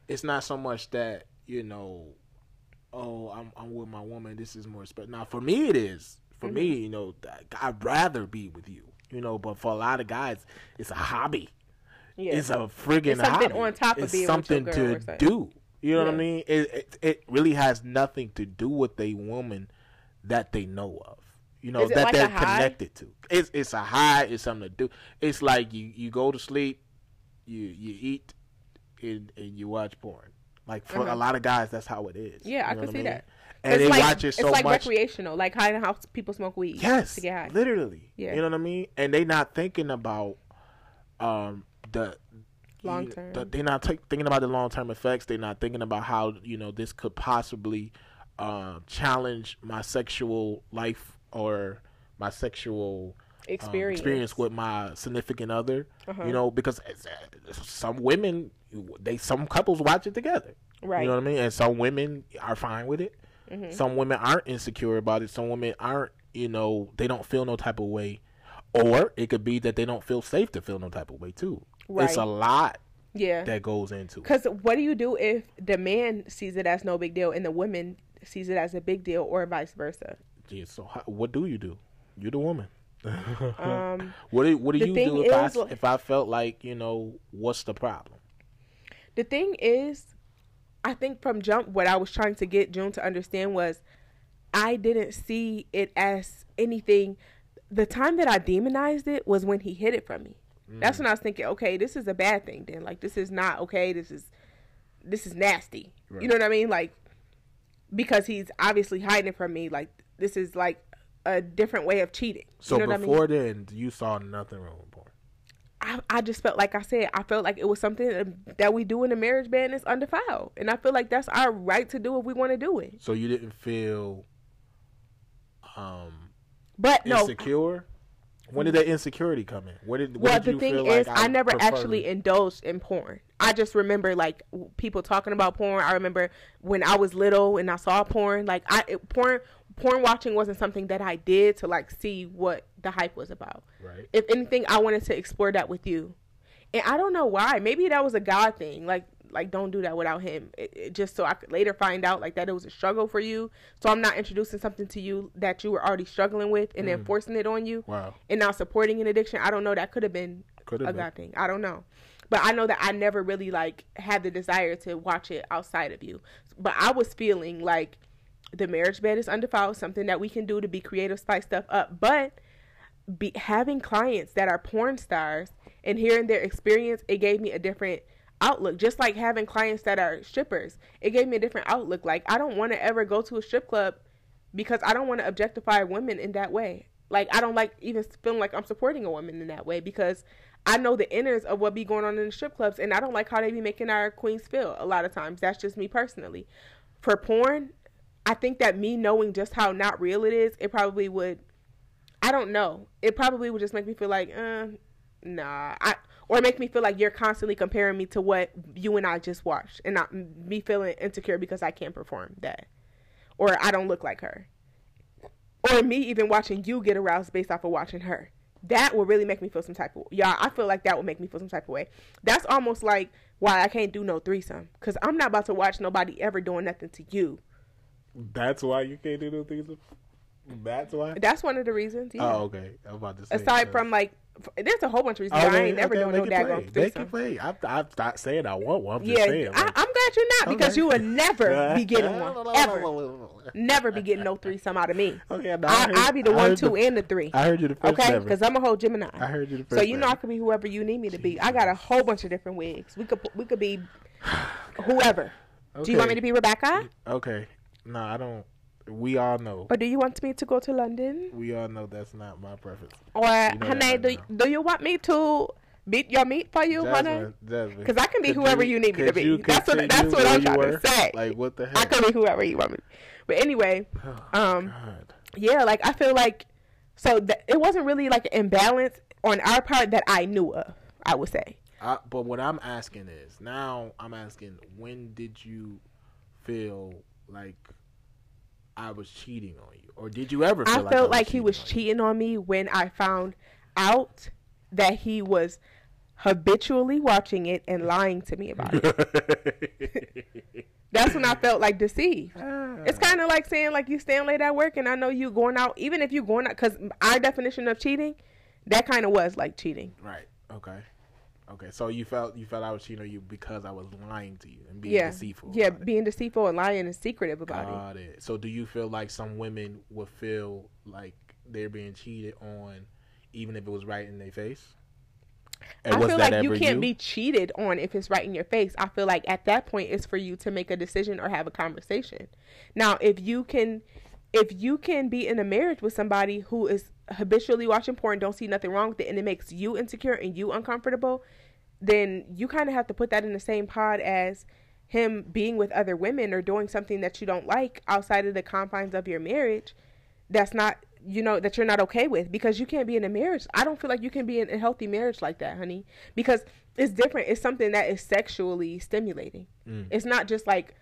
it's not so much that you know, oh, I'm I'm with my woman. This is more special. Now for me, it is. For me, Mm-hmm. you know, I'd rather be with you. You know, but for a lot of guys, it's a hobby. Yeah. It's a friggin' It's something hobby. on top of it's being with your something to do. You know what I mean? It, it it really has nothing to do with a woman that they know of. You know that like they're connected to. It's it's a high. It's something to do. It's like you you go to sleep, you you eat, and, and you watch porn. Like for a Uh-huh. lot of guys, that's how it is. Yeah, I You know can see mean? that. And it's they like, watch it so it's like much. recreational, like how how people smoke weed. Yes, to get high. literally. Yeah. You know what I mean? And they not thinking about um the Long term. the- they're not ta- thinking about the long term effects. They're not thinking about how you know this could possibly uh, challenge my sexual life or my sexual um, Experience. experience with my significant other. Uh-huh. You know, because some women, they some couples watch it together. Right. You know what I mean? And some women are fine with it. Mhm. Some women aren't insecure about it. Some women aren't, you know, they don't feel no type of way. Or it could be that they don't feel safe to feel no type of way too. It's a lot Yeah. that goes into it. Because what do you do if the man sees it as no big deal and the woman sees it as a big deal, or vice versa? Yeah, so how, what do you do? You're the woman. Um, what do what do you do if I is, s- if I felt like you know what's the problem? the thing is, I think from jump, what I was trying to get June to understand was, I didn't see it as anything. The time that I demonized it was when he hid it from me. That's when I was thinking, okay, this is a bad thing. Then, like, this is not okay. This is, this is nasty. You know what I mean? Like, because he's obviously hiding it from me. Like, this is like a different way of cheating. So you know what I mean? before then, you saw nothing wrong with porn. I, I just felt like I said, I felt like it was something that we do in the marriage bed and it's undefiled. And I feel like that's our right to do if we want to do it. So you didn't feel um But no, insecure. When did that insecurity come in? What did? What well, did the thing is, like I never prefer- actually indulged in porn. I just remember like people talking about porn. I remember when I was little and I saw porn. Like I it, porn porn watching wasn't something that I did to like see what the hype was about. Right. If anything, I wanted to explore that with you, and I don't know why. Maybe that was a God thing. Like like don't do that without him. It, it- just so I could later find out like that it was a struggle for you. So I'm not introducing something to you that you were already struggling with and then mm. forcing it on you Wow. and now supporting an addiction. I don't know. That could have been Could a have God thing. I don't know. But I know that I never really like had the desire to watch it outside of you. But I was feeling like the marriage bed is undefiled, something that we can do to be creative, spice stuff up. But be having clients that are porn stars and hearing their experience, it gave me a different outlook. Just like having clients that are strippers, it gave me a different outlook. Like I don't want to ever go to a strip club because I don't want to objectify women in that way. Like I don't like even feeling like I'm supporting a woman in that way because I know the innards of what be going on in the strip clubs and I don't like how they be making our queens feel a lot of times. That's just me personally. For porn, I think that me knowing just how not real it is, it probably would I don't know. It probably would just make me feel like, uh, nah. I or make me feel like you're constantly comparing me to what you and I just watched, and not me feeling insecure because I can't perform that, or I don't look like her, or me even watching you get aroused based off of watching her. That will really make me feel some type of yeah. I feel like that would make me feel some type of way. That's almost like why I can't do no threesome because I'm not about to watch nobody ever doing nothing to you. That's why you can't do those things. That's why. That's one of the reasons. Yeah. Oh, okay. I'm about to say. Aside uh, from like, there's a whole bunch of reasons why I ain't never okay, doing no make it play. daggone threesome. it play. I'm, I'm not saying I want one. I'm just Yeah, saying. I, I'm glad you're not because Okay. you would never be getting one ever. Never be getting no threesome out of me. Okay, no, I I, heard- I'll be the I one, two, the- and the three. I heard you the first Okay, because I'm a whole Gemini. I heard you the So you know I could be whoever you need me to be. I got a whole bunch of different wigs. We could we could be whoever. Do you want me to be Rebecca, Okay. No, I don't. We all know. or do you want me to go to London, We all know that's not my preference. or know honey, do, do you want me to beat your meat for you, honey? Because I can be could whoever you, need me to be. That's what that's what I'm trying you to say. Like what the heck? I can be whoever you want me. But anyway, Oh, um, God. yeah, like I feel like so th- it wasn't really like an imbalance on our part that I knew of. I would say. I, but what I'm asking is now I'm asking when did you feel like I was cheating on you, or did you ever? Feel I like felt was like he was on cheating on me when I found out that he was habitually watching it and lying to me about it. That's when I felt like deceived. Ah. It's kind of like saying like you staying late at work and I know you going out, even if you going out, because our definition of cheating, that kind of was like cheating. right. Okay. Okay. So you felt you felt I was cheating on you because I was lying to you and being Yeah, deceitful. yeah, about it. being deceitful and lying and secretive about it. Got it. So do you feel like some women would feel like they're being cheated on, even if it was right in their face? And I feel like you can't be cheated on if it's right in your face. I feel like at that point it's for you to make a decision or have a conversation. Now, if you can if you can be in a marriage with somebody who is habitually watching porn, don't see nothing wrong with it and it makes you insecure and you uncomfortable, then you kind of have to put that in the same pod as him being with other women or doing something that you don't like outside of the confines of your marriage that's not you know that you're not okay with because you can't be in a marriage. I don't feel like you can be in a healthy marriage like that honey because it's different. It's something that is sexually stimulating. Mm. It's not just like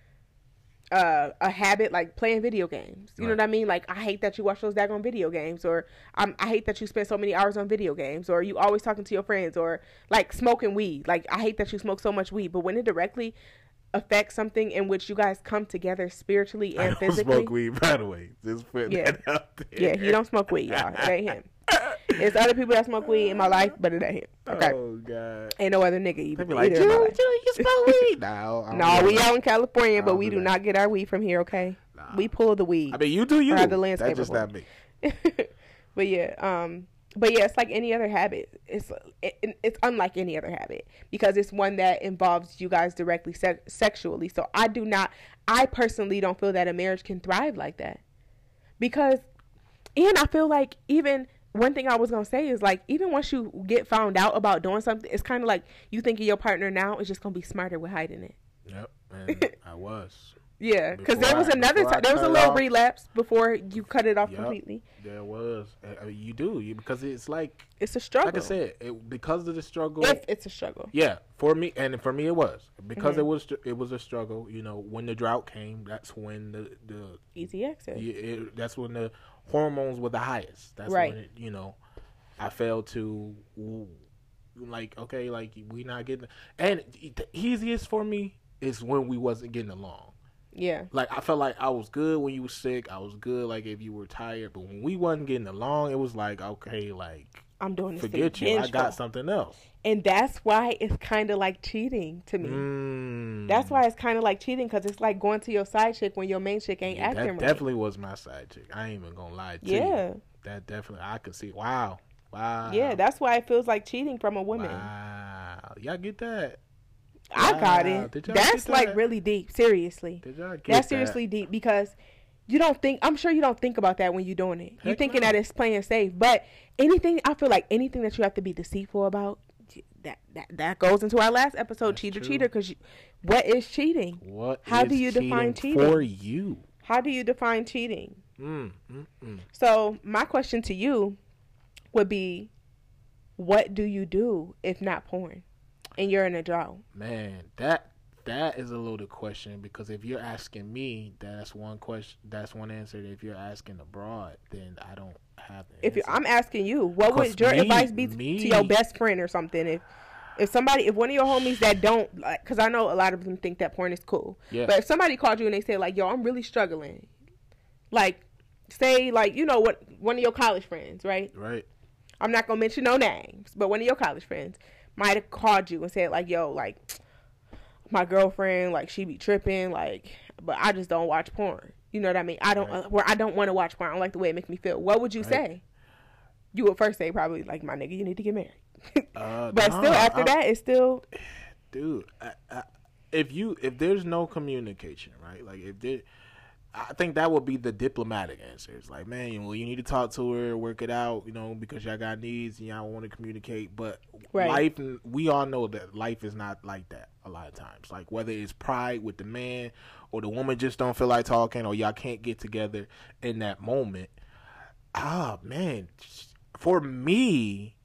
uh, a habit like playing video games you know what i mean like i hate that you watch those daggone video games or um, i hate that you spend so many hours on video games or you always talking to your friends or like smoking weed like i hate that you smoke so much weed but when it directly affects something in which you guys come together spiritually and I don't physically smoke weed, by the way. Just put Yeah. that out there. yeah, he don't smoke weed, y'all. It ain't him. It's other people that smoke weed in my life, but it ain't him. Okay. Oh god. Ain't no other nigga They even. be like, Jill. Jill, you smoke weed? No, No, we that. out in California, but we do do not get our weed from here. Okay, Nah. we pull the weed. I mean, you do you. The That's landscaper just not me. but yeah, um, but yeah, it's like any other habit. It's it, it's unlike any other habit because it's one that involves you guys directly se- sexually. So I do not, I personally don't feel that a marriage can thrive like that because, and I feel like even one thing I was gonna say is like even once you get found out about doing something, it's kind of like you thinking your partner now is just gonna be smarter with hiding it. Yep, and I was. Yeah, because there was I- another time. There was a little off. relapse before you cut it off Yep. completely. There was. I mean, you do you, because it's like, It's a struggle. like I said, it, because of the struggle. if it's a struggle. Yeah, for me and for me it was because Mhm. it was it was a struggle. You know, when the drought came, that's when the the Easy access. yeah, it, that's when the hormones were the highest. That's Right. when it, you know, I failed to like okay, like we not getting and the easiest for me is when we wasn't getting along. Yeah. Like I felt like I was good when you were sick. I was good like if you were tired, but when we wasn't getting along, it was like okay, like I'm doing this forget you. I got something else. And that's why it's kind of like cheating to me. Mm. That's why it's kind of like cheating because it's like going to your side chick when your main chick ain't Yeah, acting that right. definitely was my side chick. I ain't even gonna lie to you. Yeah. That definitely I could see. Wow. Wow. Yeah, that's why it feels like cheating from a woman. Wow. Y'all get that? I got it. That's get like really deep. Seriously. Did y'all get That's that? seriously deep because you don't think I'm sure you don't think about that when you're doing it. You're thinking no. that it's playing safe. But anything I feel like anything that you have to be deceitful about that that, that goes into our last episode, That's cheater true. cheater, because what is cheating? What How do you define cheating cheating? for you? How do you define cheating? Mm, mm, mm. So my question to you would be, what do you do if not porn, and you're in a drought? Man, that that is a loaded question because if you're asking me, that's one question. That's one answer. If you're asking abroad, then I don't have. An If. I'm asking you, what would your me- advice be me- to your best friend or something? If if somebody, if one of your homies that don't, like, because I know a lot of them think that porn is cool, Yeah. but if somebody called you and they say like, "Yo, I'm really struggling," like, say like you know what, one of your college friends, right? right, I'm not gonna mention no names, but one of your college friends might have called you and said like, "Yo, like my girlfriend, like she be tripping, like, but I just don't watch porn." You know what I mean? I don't, Right. uh, where I don't want to watch porn. I don't like the way it makes me feel. What would you Right. say? You would first say probably like, "My nigga, you need to get married." uh, but still, after I- that, it's still dude I, I, if you if there's no communication right like if there i think that would be the diplomatic answer it's like man you, know, you need to talk to her work it out you know because y'all got needs and y'all want to communicate but Right. life we all know that life is not like that a lot of times like whether it's pride with the man or the woman just don't feel like talking or y'all can't get together in that moment ah man for me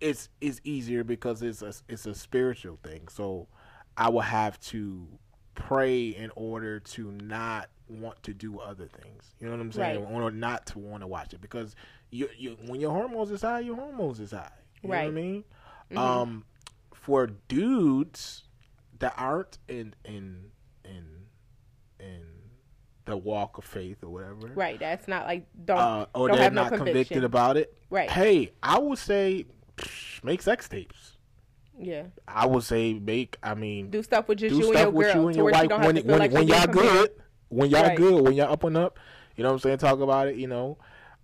it's it's easier because it's a it's a spiritual thing. So I will have to pray in order to not want to do other things. You know what I'm saying? Right. Or not to want to watch it because you you when your hormones is high, your hormones is high. You know what I mean? Mhm. Um, for dudes that aren't in in in in the walk of faith or whatever, right. That's not like don't uh, or don't they're have no not convicted about it. right. Hey, I would say psh, make sex tapes. Yeah, I would say make. I mean, do stuff with just you and stuff your with girl you and your wife don't when when, like when y'all good, when y'all Right. good, when y'all up and up. You know what I'm saying? Talk about it. You know,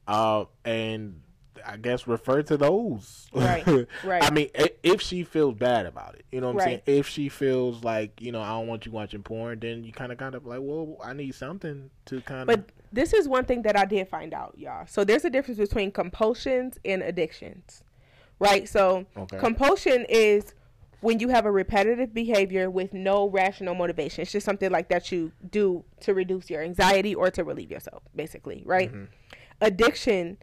uh, and I guess refer to those. Right, right. I mean, if she feels bad about it, you know what I'm Right. saying. If she feels like you know I don't want you watching porn, then you kind of kind of like, well, I need something to kind of. But this is one thing that I did find out, y'all. So there's a difference between compulsions and addictions, right? So Okay. compulsion is when you have a repetitive behavior with no rational motivation. It's just something like that you do to reduce your anxiety or to relieve yourself, basically, right? Mm-hmm. Addiction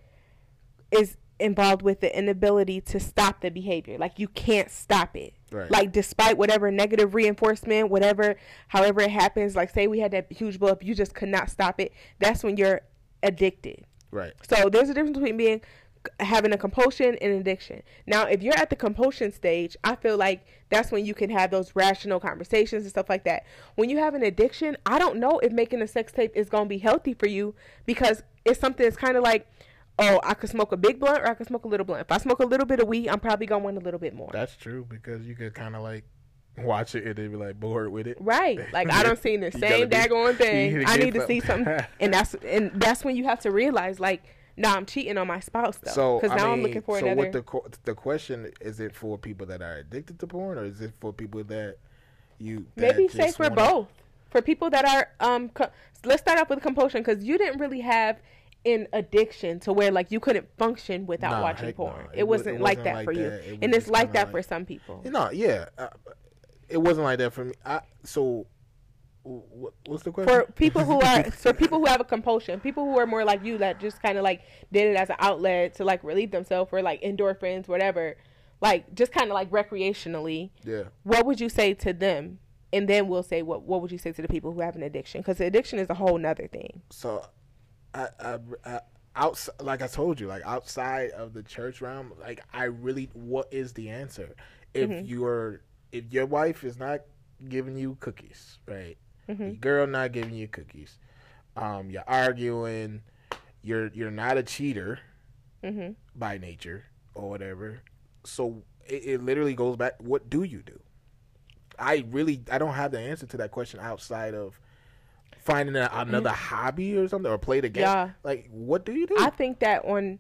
is involved with the inability to stop the behavior. Like you can't stop it. Right. Like despite whatever negative reinforcement, whatever however it happens, like say we had that huge blow up, you just could not stop it. That's when you're addicted. right. So there's a difference between being having a compulsion and addiction. Now, if you're at the compulsion stage, I feel like that's when you can have those rational conversations and stuff like that. When you have an addiction, I don't know if making a sex tape is going to be healthy for you because it's something that's kind of like oh, I could smoke a big blunt or I could smoke a little blunt. If I smoke a little bit of weed, I'm probably gonna want a little bit more. That's true because you could kind of like watch it and then be like bored with it. Right. Like I don't see the same daggone thing. I need to see something. something, and that's and that's when you have to realize like, nah, I'm cheating on my spouse though. So because now I'm mean, looking for so another. what the the question is it for people that are addicted to porn or is it for people that you that Maybe say for wanna- both. For people that are um, co- let's start off with compulsion because you didn't really have an addiction to where like you couldn't function without Nah, watching porn. no. It, It wasn't it like wasn't that like for you. It and it's like that like- for some people. You know, yeah, uh, it wasn't like that for me. I, so what, what's the question? for people who are for people who have a compulsion, people who are more like you that just kind of like did it as an outlet to like relieve themselves or like endorphins, whatever, like just kind of like recreationally. yeah. What would you say to them? And then we'll say what what would you say to the people who have an addiction? Because addiction is a whole nother thing. So, I, I, I outside, like I told you, like outside of the church realm, like I really, what is the answer? If Mm-hmm. you're, if your wife is not giving you cookies, right? Mm-hmm. Your girl not giving you cookies, um, you're arguing, you're you're not a cheater Mm-hmm. by nature or whatever. So it, it literally goes back. What do you do? I really I don't have the answer to that question outside of finding a, another hobby or something or play the game. Mm-hmm. Yeah. Like what do you do? I think that on,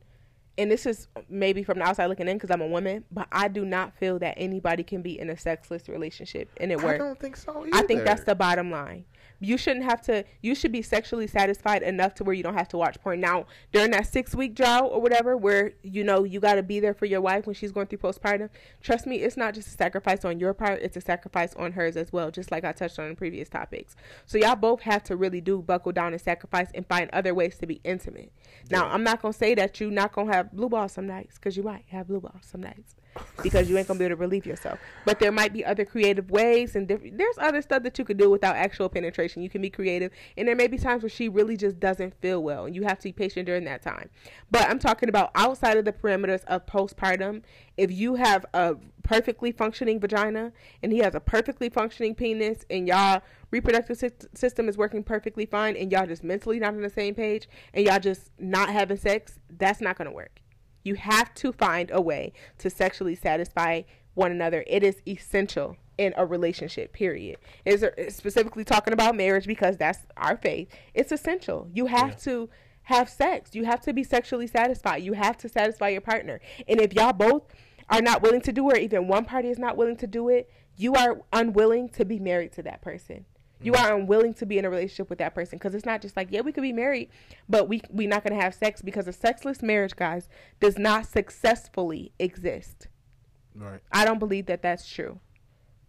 and this is maybe from the outside looking in because I'm a woman, but I do not feel that anybody can be in a sexless relationship and it works. I don't think so. Either. I think that's the bottom line. You shouldn't have to. You should be sexually satisfied enough to where you don't have to watch porn. Now, during that six week drought or whatever, where you know you got to be there for your wife when she's going through postpartum. Trust me, it's not just a sacrifice on your part; it's a sacrifice on hers as well. Just like I touched on in previous topics. So y'all both have to really do buckle down and sacrifice and find other ways to be intimate. Now, I'm not gonna say that you're not gonna have blue balls some nights because you might have blue balls some nights because you ain't gonna be able to relieve yourself. But there might be other creative ways and different. There's other stuff that you could do without actual penetration. You can be creative, and there may be times where she really just doesn't feel well, and you have to be patient during that time. But I'm talking about outside of the parameters of postpartum. If you have a perfectly functioning vagina and he has a perfectly functioning penis, and y'all reproductive sy- system is working perfectly fine, and y'all just mentally not on the same page, and y'all just not having sex, that's not gonna work. You have to find a way to sexually satisfy one another. It is essential in a relationship, period. Is specifically talking about marriage because that's our faith. It's essential. You have to have sex. You have to be sexually satisfied. You have to satisfy your partner. And if y'all both are not willing to do it, or even one party is not willing to do it, you are unwilling to be married to that person. You are unwilling to be in a relationship with that person because it's not just like yeah we could be married, but we we're not gonna have sex because a sexless marriage, guys, does not successfully exist. right. I don't believe that that's true.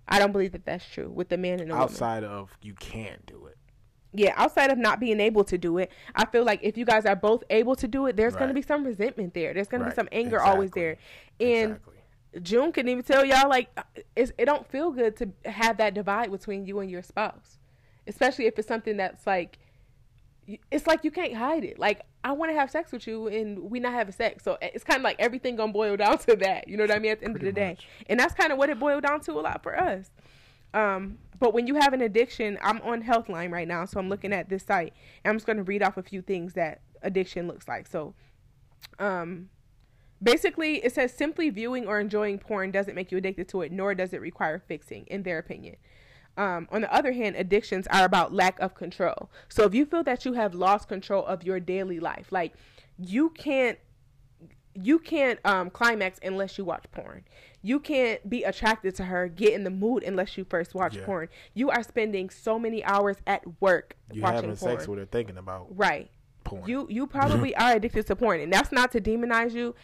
I don't believe that that's true with the man and the woman. Outside of you can't do it. Yeah, outside of not being able to do it, I feel like if you guys are both able to do it, there's going to be some resentment there. There's going to be some anger always there. And exactly. June can even tell y'all like uh, it's, it don't feel good to have that divide between you and your spouse, especially if it's something that's like it's like you can't hide it. Like I want to have sex with you and we not having sex, so it's kind of like everything gonna boil down to that. You know what I mean? At the end of the Pretty day, and that's kind of what it boiled down to a lot for us. Um, but when you have an addiction, I'm on Healthline right now, so I'm looking at this site, and I'm just going to read off a few things that addiction looks like. So, um, basically, it says simply viewing or enjoying porn doesn't make you addicted to it, nor does it require fixing, in their opinion. Um, on the other hand, addictions are about lack of control. So if you feel that you have lost control of your daily life, like you can't you can't um, climax unless you watch porn. You can't be attracted to her, get in the mood unless you first watch Yeah. porn. You are spending so many hours at work You watching having porn. sex with her thinking about right. porn. You you probably are addicted to porn, and that's not to demonize you.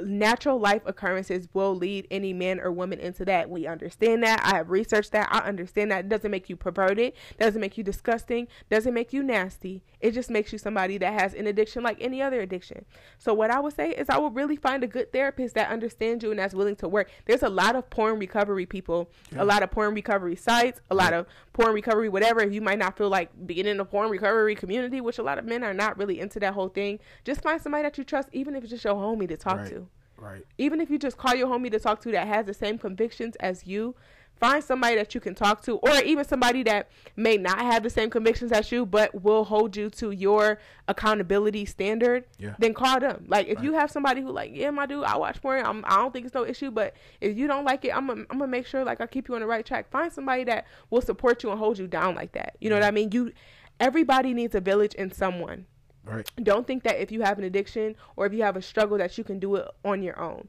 Natural life occurrences will lead any man or woman into that. We understand that. I have researched that. I understand that. It doesn't make you perverted. Doesn't make you disgusting. Doesn't make you nasty. It just makes you somebody that has an addiction like any other addiction. So what I would say is I would really find a good therapist that understands you and that's willing to work. There's a lot of porn recovery people, a lot of porn recovery sites, a lot of porn recovery whatever. If you might not feel like being in the porn recovery community, which a lot of men are not really into that whole thing, just find somebody that you trust, even if it's just your homie to talk Right. to right. even if you just call your homie to talk to that has the same convictions as you find somebody that you can talk to or even somebody that may not have the same convictions as you but will hold you to your accountability standard Yeah. then call them. Like if you have somebody who like yeah my dude i watch porn. I'm, i don't think it's no issue but if you don't like it i'm gonna I'm gonna make sure like i keep you on the right track. Find somebody that will support you and hold you down like that. You know what i mean? You everybody needs a village and someone. Right. don't think that if you have an addiction or if you have a struggle that you can do it on your own.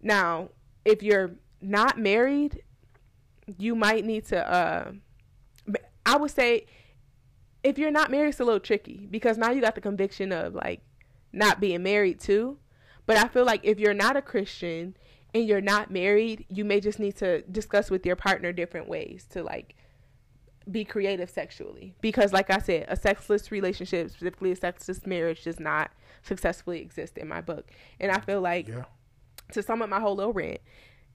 Now, if you're not married, you might need to uh I would say if you're not married it's a little tricky because now you got the conviction of like not being married too. But I feel like if you're not a Christian and you're not married, you may just need to discuss with your partner different ways to like be creative sexually because like i said a sexless relationship specifically a sexless marriage does not successfully exist in my book and i feel like Yeah. to sum up my whole little rant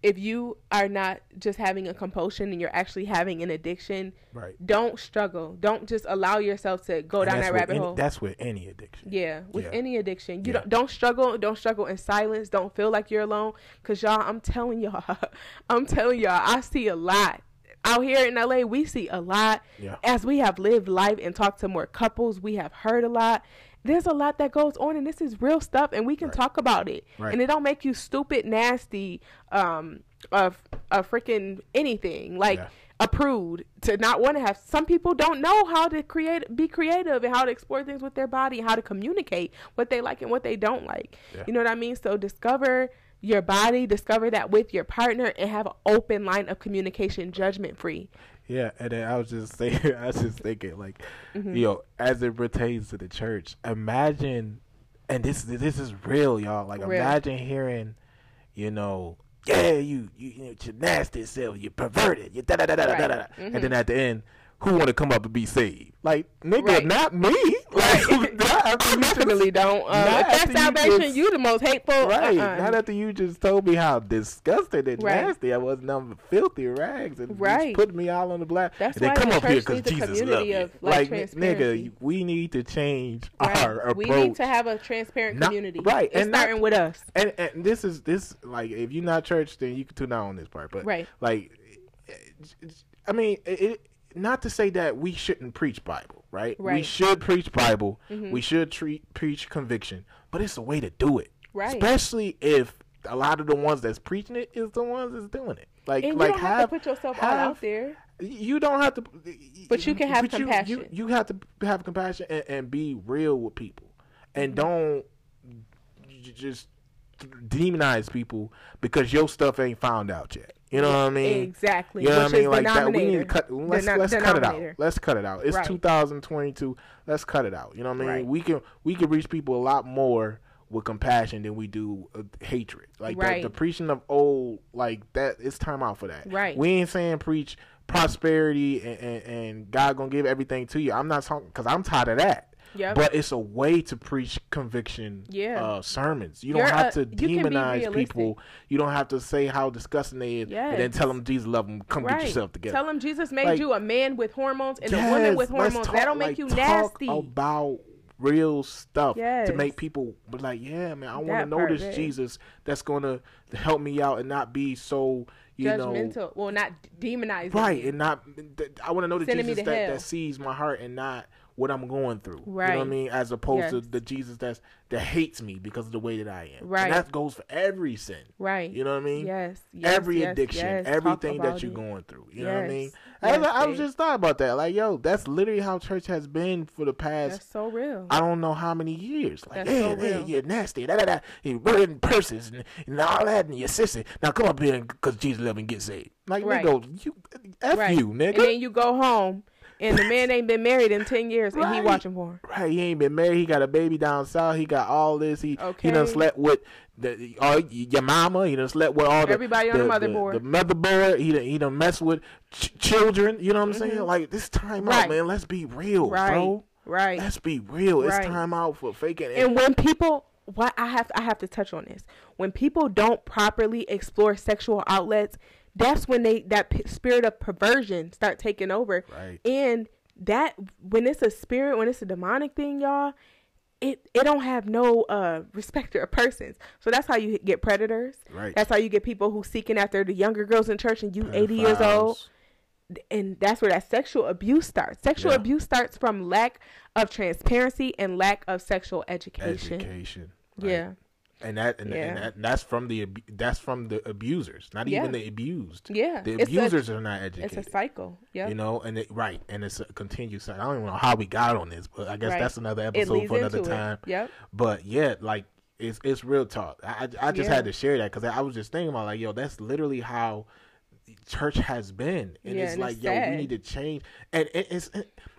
if you are not just having a compulsion and you're actually having an addiction Right. don't struggle don't just allow yourself to go And down that rabbit any, hole That's with any addiction. yeah, with Yeah. any addiction, you Yeah. don't don't struggle. Don't struggle in silence. Don't feel like you're alone. Cause y'all, I'm telling y'all, I'm telling y'all, I see a lot out here in LA. We see a lot. Yeah. As we have lived life and talked to more couples, we have heard a lot. There's a lot that goes on, and this is real stuff, and we can talk about it. Right. And it don't make you stupid, nasty, um, of a freaking anything like Yeah. a prude to not want to have some people don't know how to create be creative and how to explore things with their body and how to communicate what they like and what they don't like Yeah. you know what i mean so discover your body discover that with your partner and have an open line of communication judgment free Yeah, and then I was just saying, I was just thinking, like, Mm-hmm. you know, as it pertains to the church, imagine, and this this is real, y'all. Like, Real. imagine hearing, you know, yeah, you you, you know, your nasty self, you perverted, you da da da da da da, and then at the end, who want to come up and be saved? Like, nigga, Right. not me. Like, Right. not after I you just- definitely don't. Uh, not if that's you salvation, just- you the most hateful. Right. Uh-uh. Not after you just told me how disgusting and Right. nasty I was, number filthy rags, and Right. put me all on the black. That's and why come the up here because Jesus love community you. of, like, nigga, we need to change Right. our approach. we need to have a transparent Not- community. right, It's and not- starting with us. and, and this is this like if you're not church, then you can tune out on this part. But Right. like, I mean, it, not to say that we shouldn't preach Bible, right? We should preach Bible. Mhm. We should treat preach conviction, but it's a way to do it, Right. Especially if a lot of the ones that's preaching it is the ones that's doing it. Like, And you like don't have, have to put yourself have- out there. you don't have to, But you can have but you- compassion. You, you, have to have compassion and, and be real with people, and Mm-hmm. don't just demonize people because your stuff ain't found out yet. You know what I mean? Exactly. You know Which what I mean? Like that. We need to cut. Let's let's cut it out. Let's cut it out. It's Right. 2022. Let's cut it out. You know what I mean? Right. We can we can reach people a lot more with compassion than we do uh, hatred. Like the- Right. the, preaching of old like that. It's time out for that. Right. We ain't saying preach prosperity and, and, and God gonna give everything to you. I'm not talking because I'm tired of that. Yep. But it's a way to preach conviction Yeah. uh, sermons. You don't You're have a- to can be demonize people. You don't have to say how disgusting they is and then tell them Jesus love them. Come right. get yourself together. Tell them Jesus made Like- you a man with hormones and a woman with hormones. talk- That'll make like, you nasty. about real stuff to make people be like, yeah, man, I want to know this. Jesus that's going to help me out and not be so, you know, Judgmental. well, not demonizing. right, and not. I want to know the Jesus that, that sees my heart and not what I'm going through. You know what I mean? As opposed to the Jesus that's that hates me because of the way that I am. Right. And that goes for every sin. Right. You know what I mean? Yes. yes Every yes, addiction, yes. Everything that you're it. going through. You know what I mean? Yes. I, was, I was just thought about that. Like, yo, that's literally how church has been for the past That's so real. I don't know how many years. Like, That's yeah, so yeah, real. you're nasty. Da, da, da. You're burning purses and, and all that, and you're sissy. Now come up here because Jesus love and get saved. Like, Right. nigga, you, F right. you, nigga. And then you go home, and the man ain't been married in ten years, and he Right. watching porn. Right, he ain't been married. He got a baby down south. He got all this. He he Okay. done slept with the all your mama. He done slept with all the Everybody on the motherboard. The, motherboard. He done he done mess with ch- children. You know what I'm saying? Mm-hmm. Like this time out, man. Let's be real, Right. bro. Right. Let's be real. It's time out for faking. and when people what I have I have to touch on this. When people don't properly explore sexual outlets, that's when they that p- spirit of perversion start taking over. Right. And that when it's a spirit, when it's a demonic thing, y'all, it it don't have no uh respecter of persons. So that's how you get predators. Right. That's how you get people who seeking after the younger girls in church and you 80 years old. And that's where that sexual abuse starts. Sexual Yeah. abuse starts from lack of transparency and lack of sexual education. Education. right. Yeah. And that and, Yeah. and that, that's from the that's from the abusers, not Yeah. even the abused. Yeah. The It's a- abusers are not educated. It's a cycle. Yeah. You know, and it, right, and it's a continued. cycle. I don't even know how we got on this, but I guess Right. that's another episode for another time. it. Yep. But yeah, like it's it's real talk. I I I just Yeah. had to share that because I was just thinking about like, yo, that's literally how church has been, and it's and like, it's yo, we need to change, and it, it's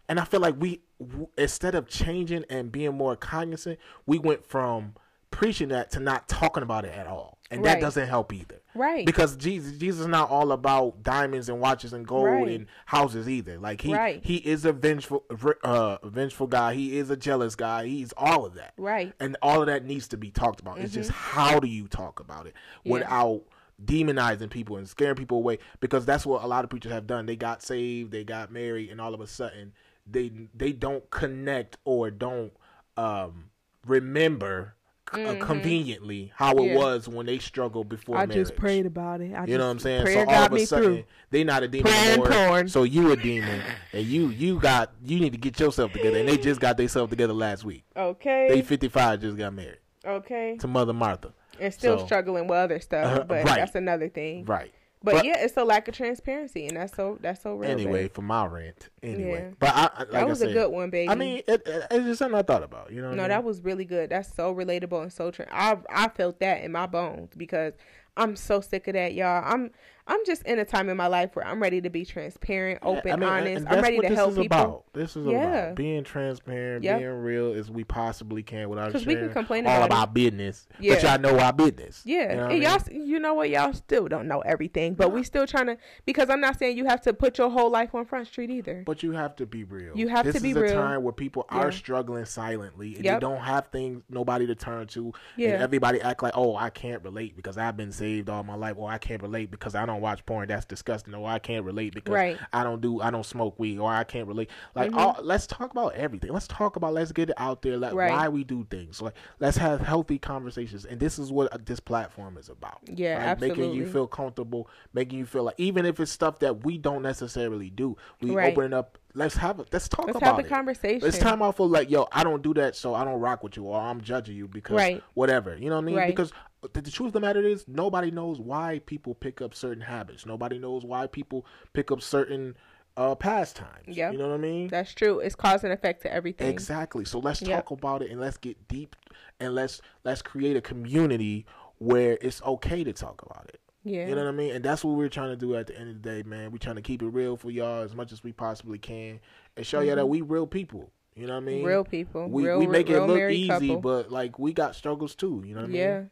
and I feel like we w- instead of changing and being more cognizant, we went from preaching that to not talking about it at all, and that doesn't help either. Right. Because Jesus, Jesus is not all about diamonds and watches and gold Right. and houses either. Like he, Right. he is a vengeful, uh, vengeful guy. He is a jealous guy. He's all of that. Right. And all of that needs to be talked about. It's just how do you talk about it Yeah. without demonizing people and scaring people away? Because that's what a lot of preachers have done. They got saved, they got married, and all of a sudden they they don't connect or don't um, remember. Uh, conveniently, how it Mm-hmm. Yeah. was when they struggled before I marriage. just prayed about it. I You know what I'm saying? Prayer So all got of a me sudden, through. they not a demon anymore. So you a demon, and you you got you need to get yourself together. And they just got themselves together last week. Okay. They 55 just got married Okay. to Mother Martha. And still So- struggling with other stuff, Uh, but right. that's another thing. Right. But, But- yeah, it's a lack of transparency, and that's so that's so real. Anyway, babe. for my rant. Anyway, Yeah. but I, I like that was I said, a good one, baby. I mean, it, it, it's just something I thought about. You know? No, I that was really good. That's so relatable and so true. I I felt that in my bones because I'm so sick of that, y'all. I'm I'm just in a time in my life where I'm ready to be transparent, open, I mean, honest. I'm ready to this help people. About. This is Yeah. about being transparent, Yep. being real as we possibly can without 'Cause we can complain all about business. Yeah. But y'all know our business. Yeah, you know and y'all, mean? you know what? Y'all still don't know everything, but we still trying to. Because I'm not saying you have to put your whole life on Front Street either. But you have to be real. You have this to be is a time where people Yeah. are struggling silently and Yep. they don't have things nobody to turn to. Yeah. And everybody act like, oh, I can't relate because I've been saved all my life, or I can't relate because I don't watch porn. That's disgusting. Or I can't relate because Right. Mm-hmm. I don't do I don't smoke weed, or I can't relate. Like, all, let's talk about everything. Let's talk about let's get it out there. Like Right. why we do things. Like let's have healthy conversations. And this is what this platform is about. Yeah, Like, Making you feel comfortable, making you feel like even if it's stuff that we don't necessarily do, we Right. open it up. Let's have it. Let's talk Let's about have the it. conversation. It's time out for like, yo, I don't do that, so I don't rock with you, or I'm judging you because Right. whatever. You know what I mean? Right. Because the, the truth of the matter is, nobody knows why people pick up certain habits. Nobody knows why people pick up certain uh pastimes. Yeah. You know what I mean? That's true. It's cause and effect to everything. Exactly. So let's Yep. talk about it and let's get deep and let's let's create a community where it's okay to talk about it. Yeah. You know what I mean? And that's what we're trying to do at the end of the day, man. We're trying to keep it real for y'all as much as we possibly can and show y'all that we real people. You know what I mean? Mm-hmm. Real people. We, real, we make real it look easy, couple. but like we got struggles too. You know what I mean? Yeah.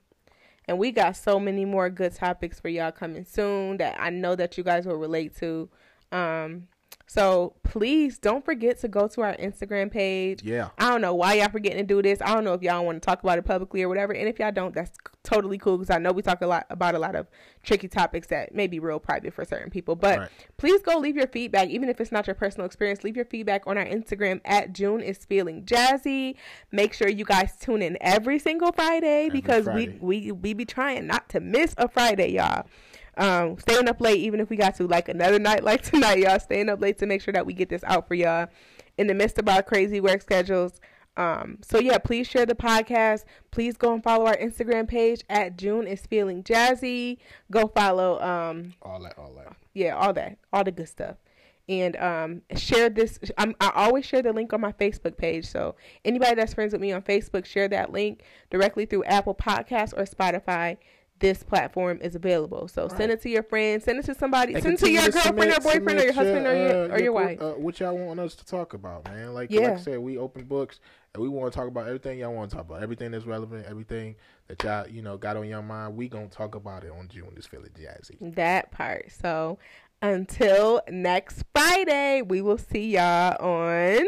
And we got so many more good topics for y'all coming soon that I know that you guys will relate to. Um so please don't forget to go to our Instagram page. Yeah. I don't know why y'all forgetting to do this. I don't know if y'all want to talk about it publicly or whatever. And if y'all don't, that's totally cool because I know we talk a lot about a lot of tricky topics that may be real private for certain people. But Right. please go leave your feedback, even if it's not your personal experience. Leave your feedback on our Instagram at June is feeling jazzy. Make sure you guys tune in every single Friday because Friday. we we we be trying not to miss a Friday, y'all. Um, staying up late, even if we got to like another night like tonight, y'all. Staying up late to make sure that we get this out for y'all in the midst of our crazy work schedules. Um, so yeah, please share the podcast. Please go and follow our Instagram page at June is feeling jazzy. Go follow um All that, all that. yeah, all that, all the good stuff. And um, share this. I'm, I always share the link on my Facebook page. So anybody that's friends with me on Facebook, share that link directly through Apple Podcasts or Spotify. This platform is available. So send it to your friends. Send it to somebody. And send it to your girlfriend or boyfriend or your submit husband or your uh, or your wife. Uh, what y'all want us to talk about, man? Like, Yeah. like I said, we open books and we want to talk about everything y'all want to talk about. Everything that's relevant, everything that y'all you know got on your mind. We gonna talk about it on June is feeling jazzy. that part. So until next Friday, we will see y'all on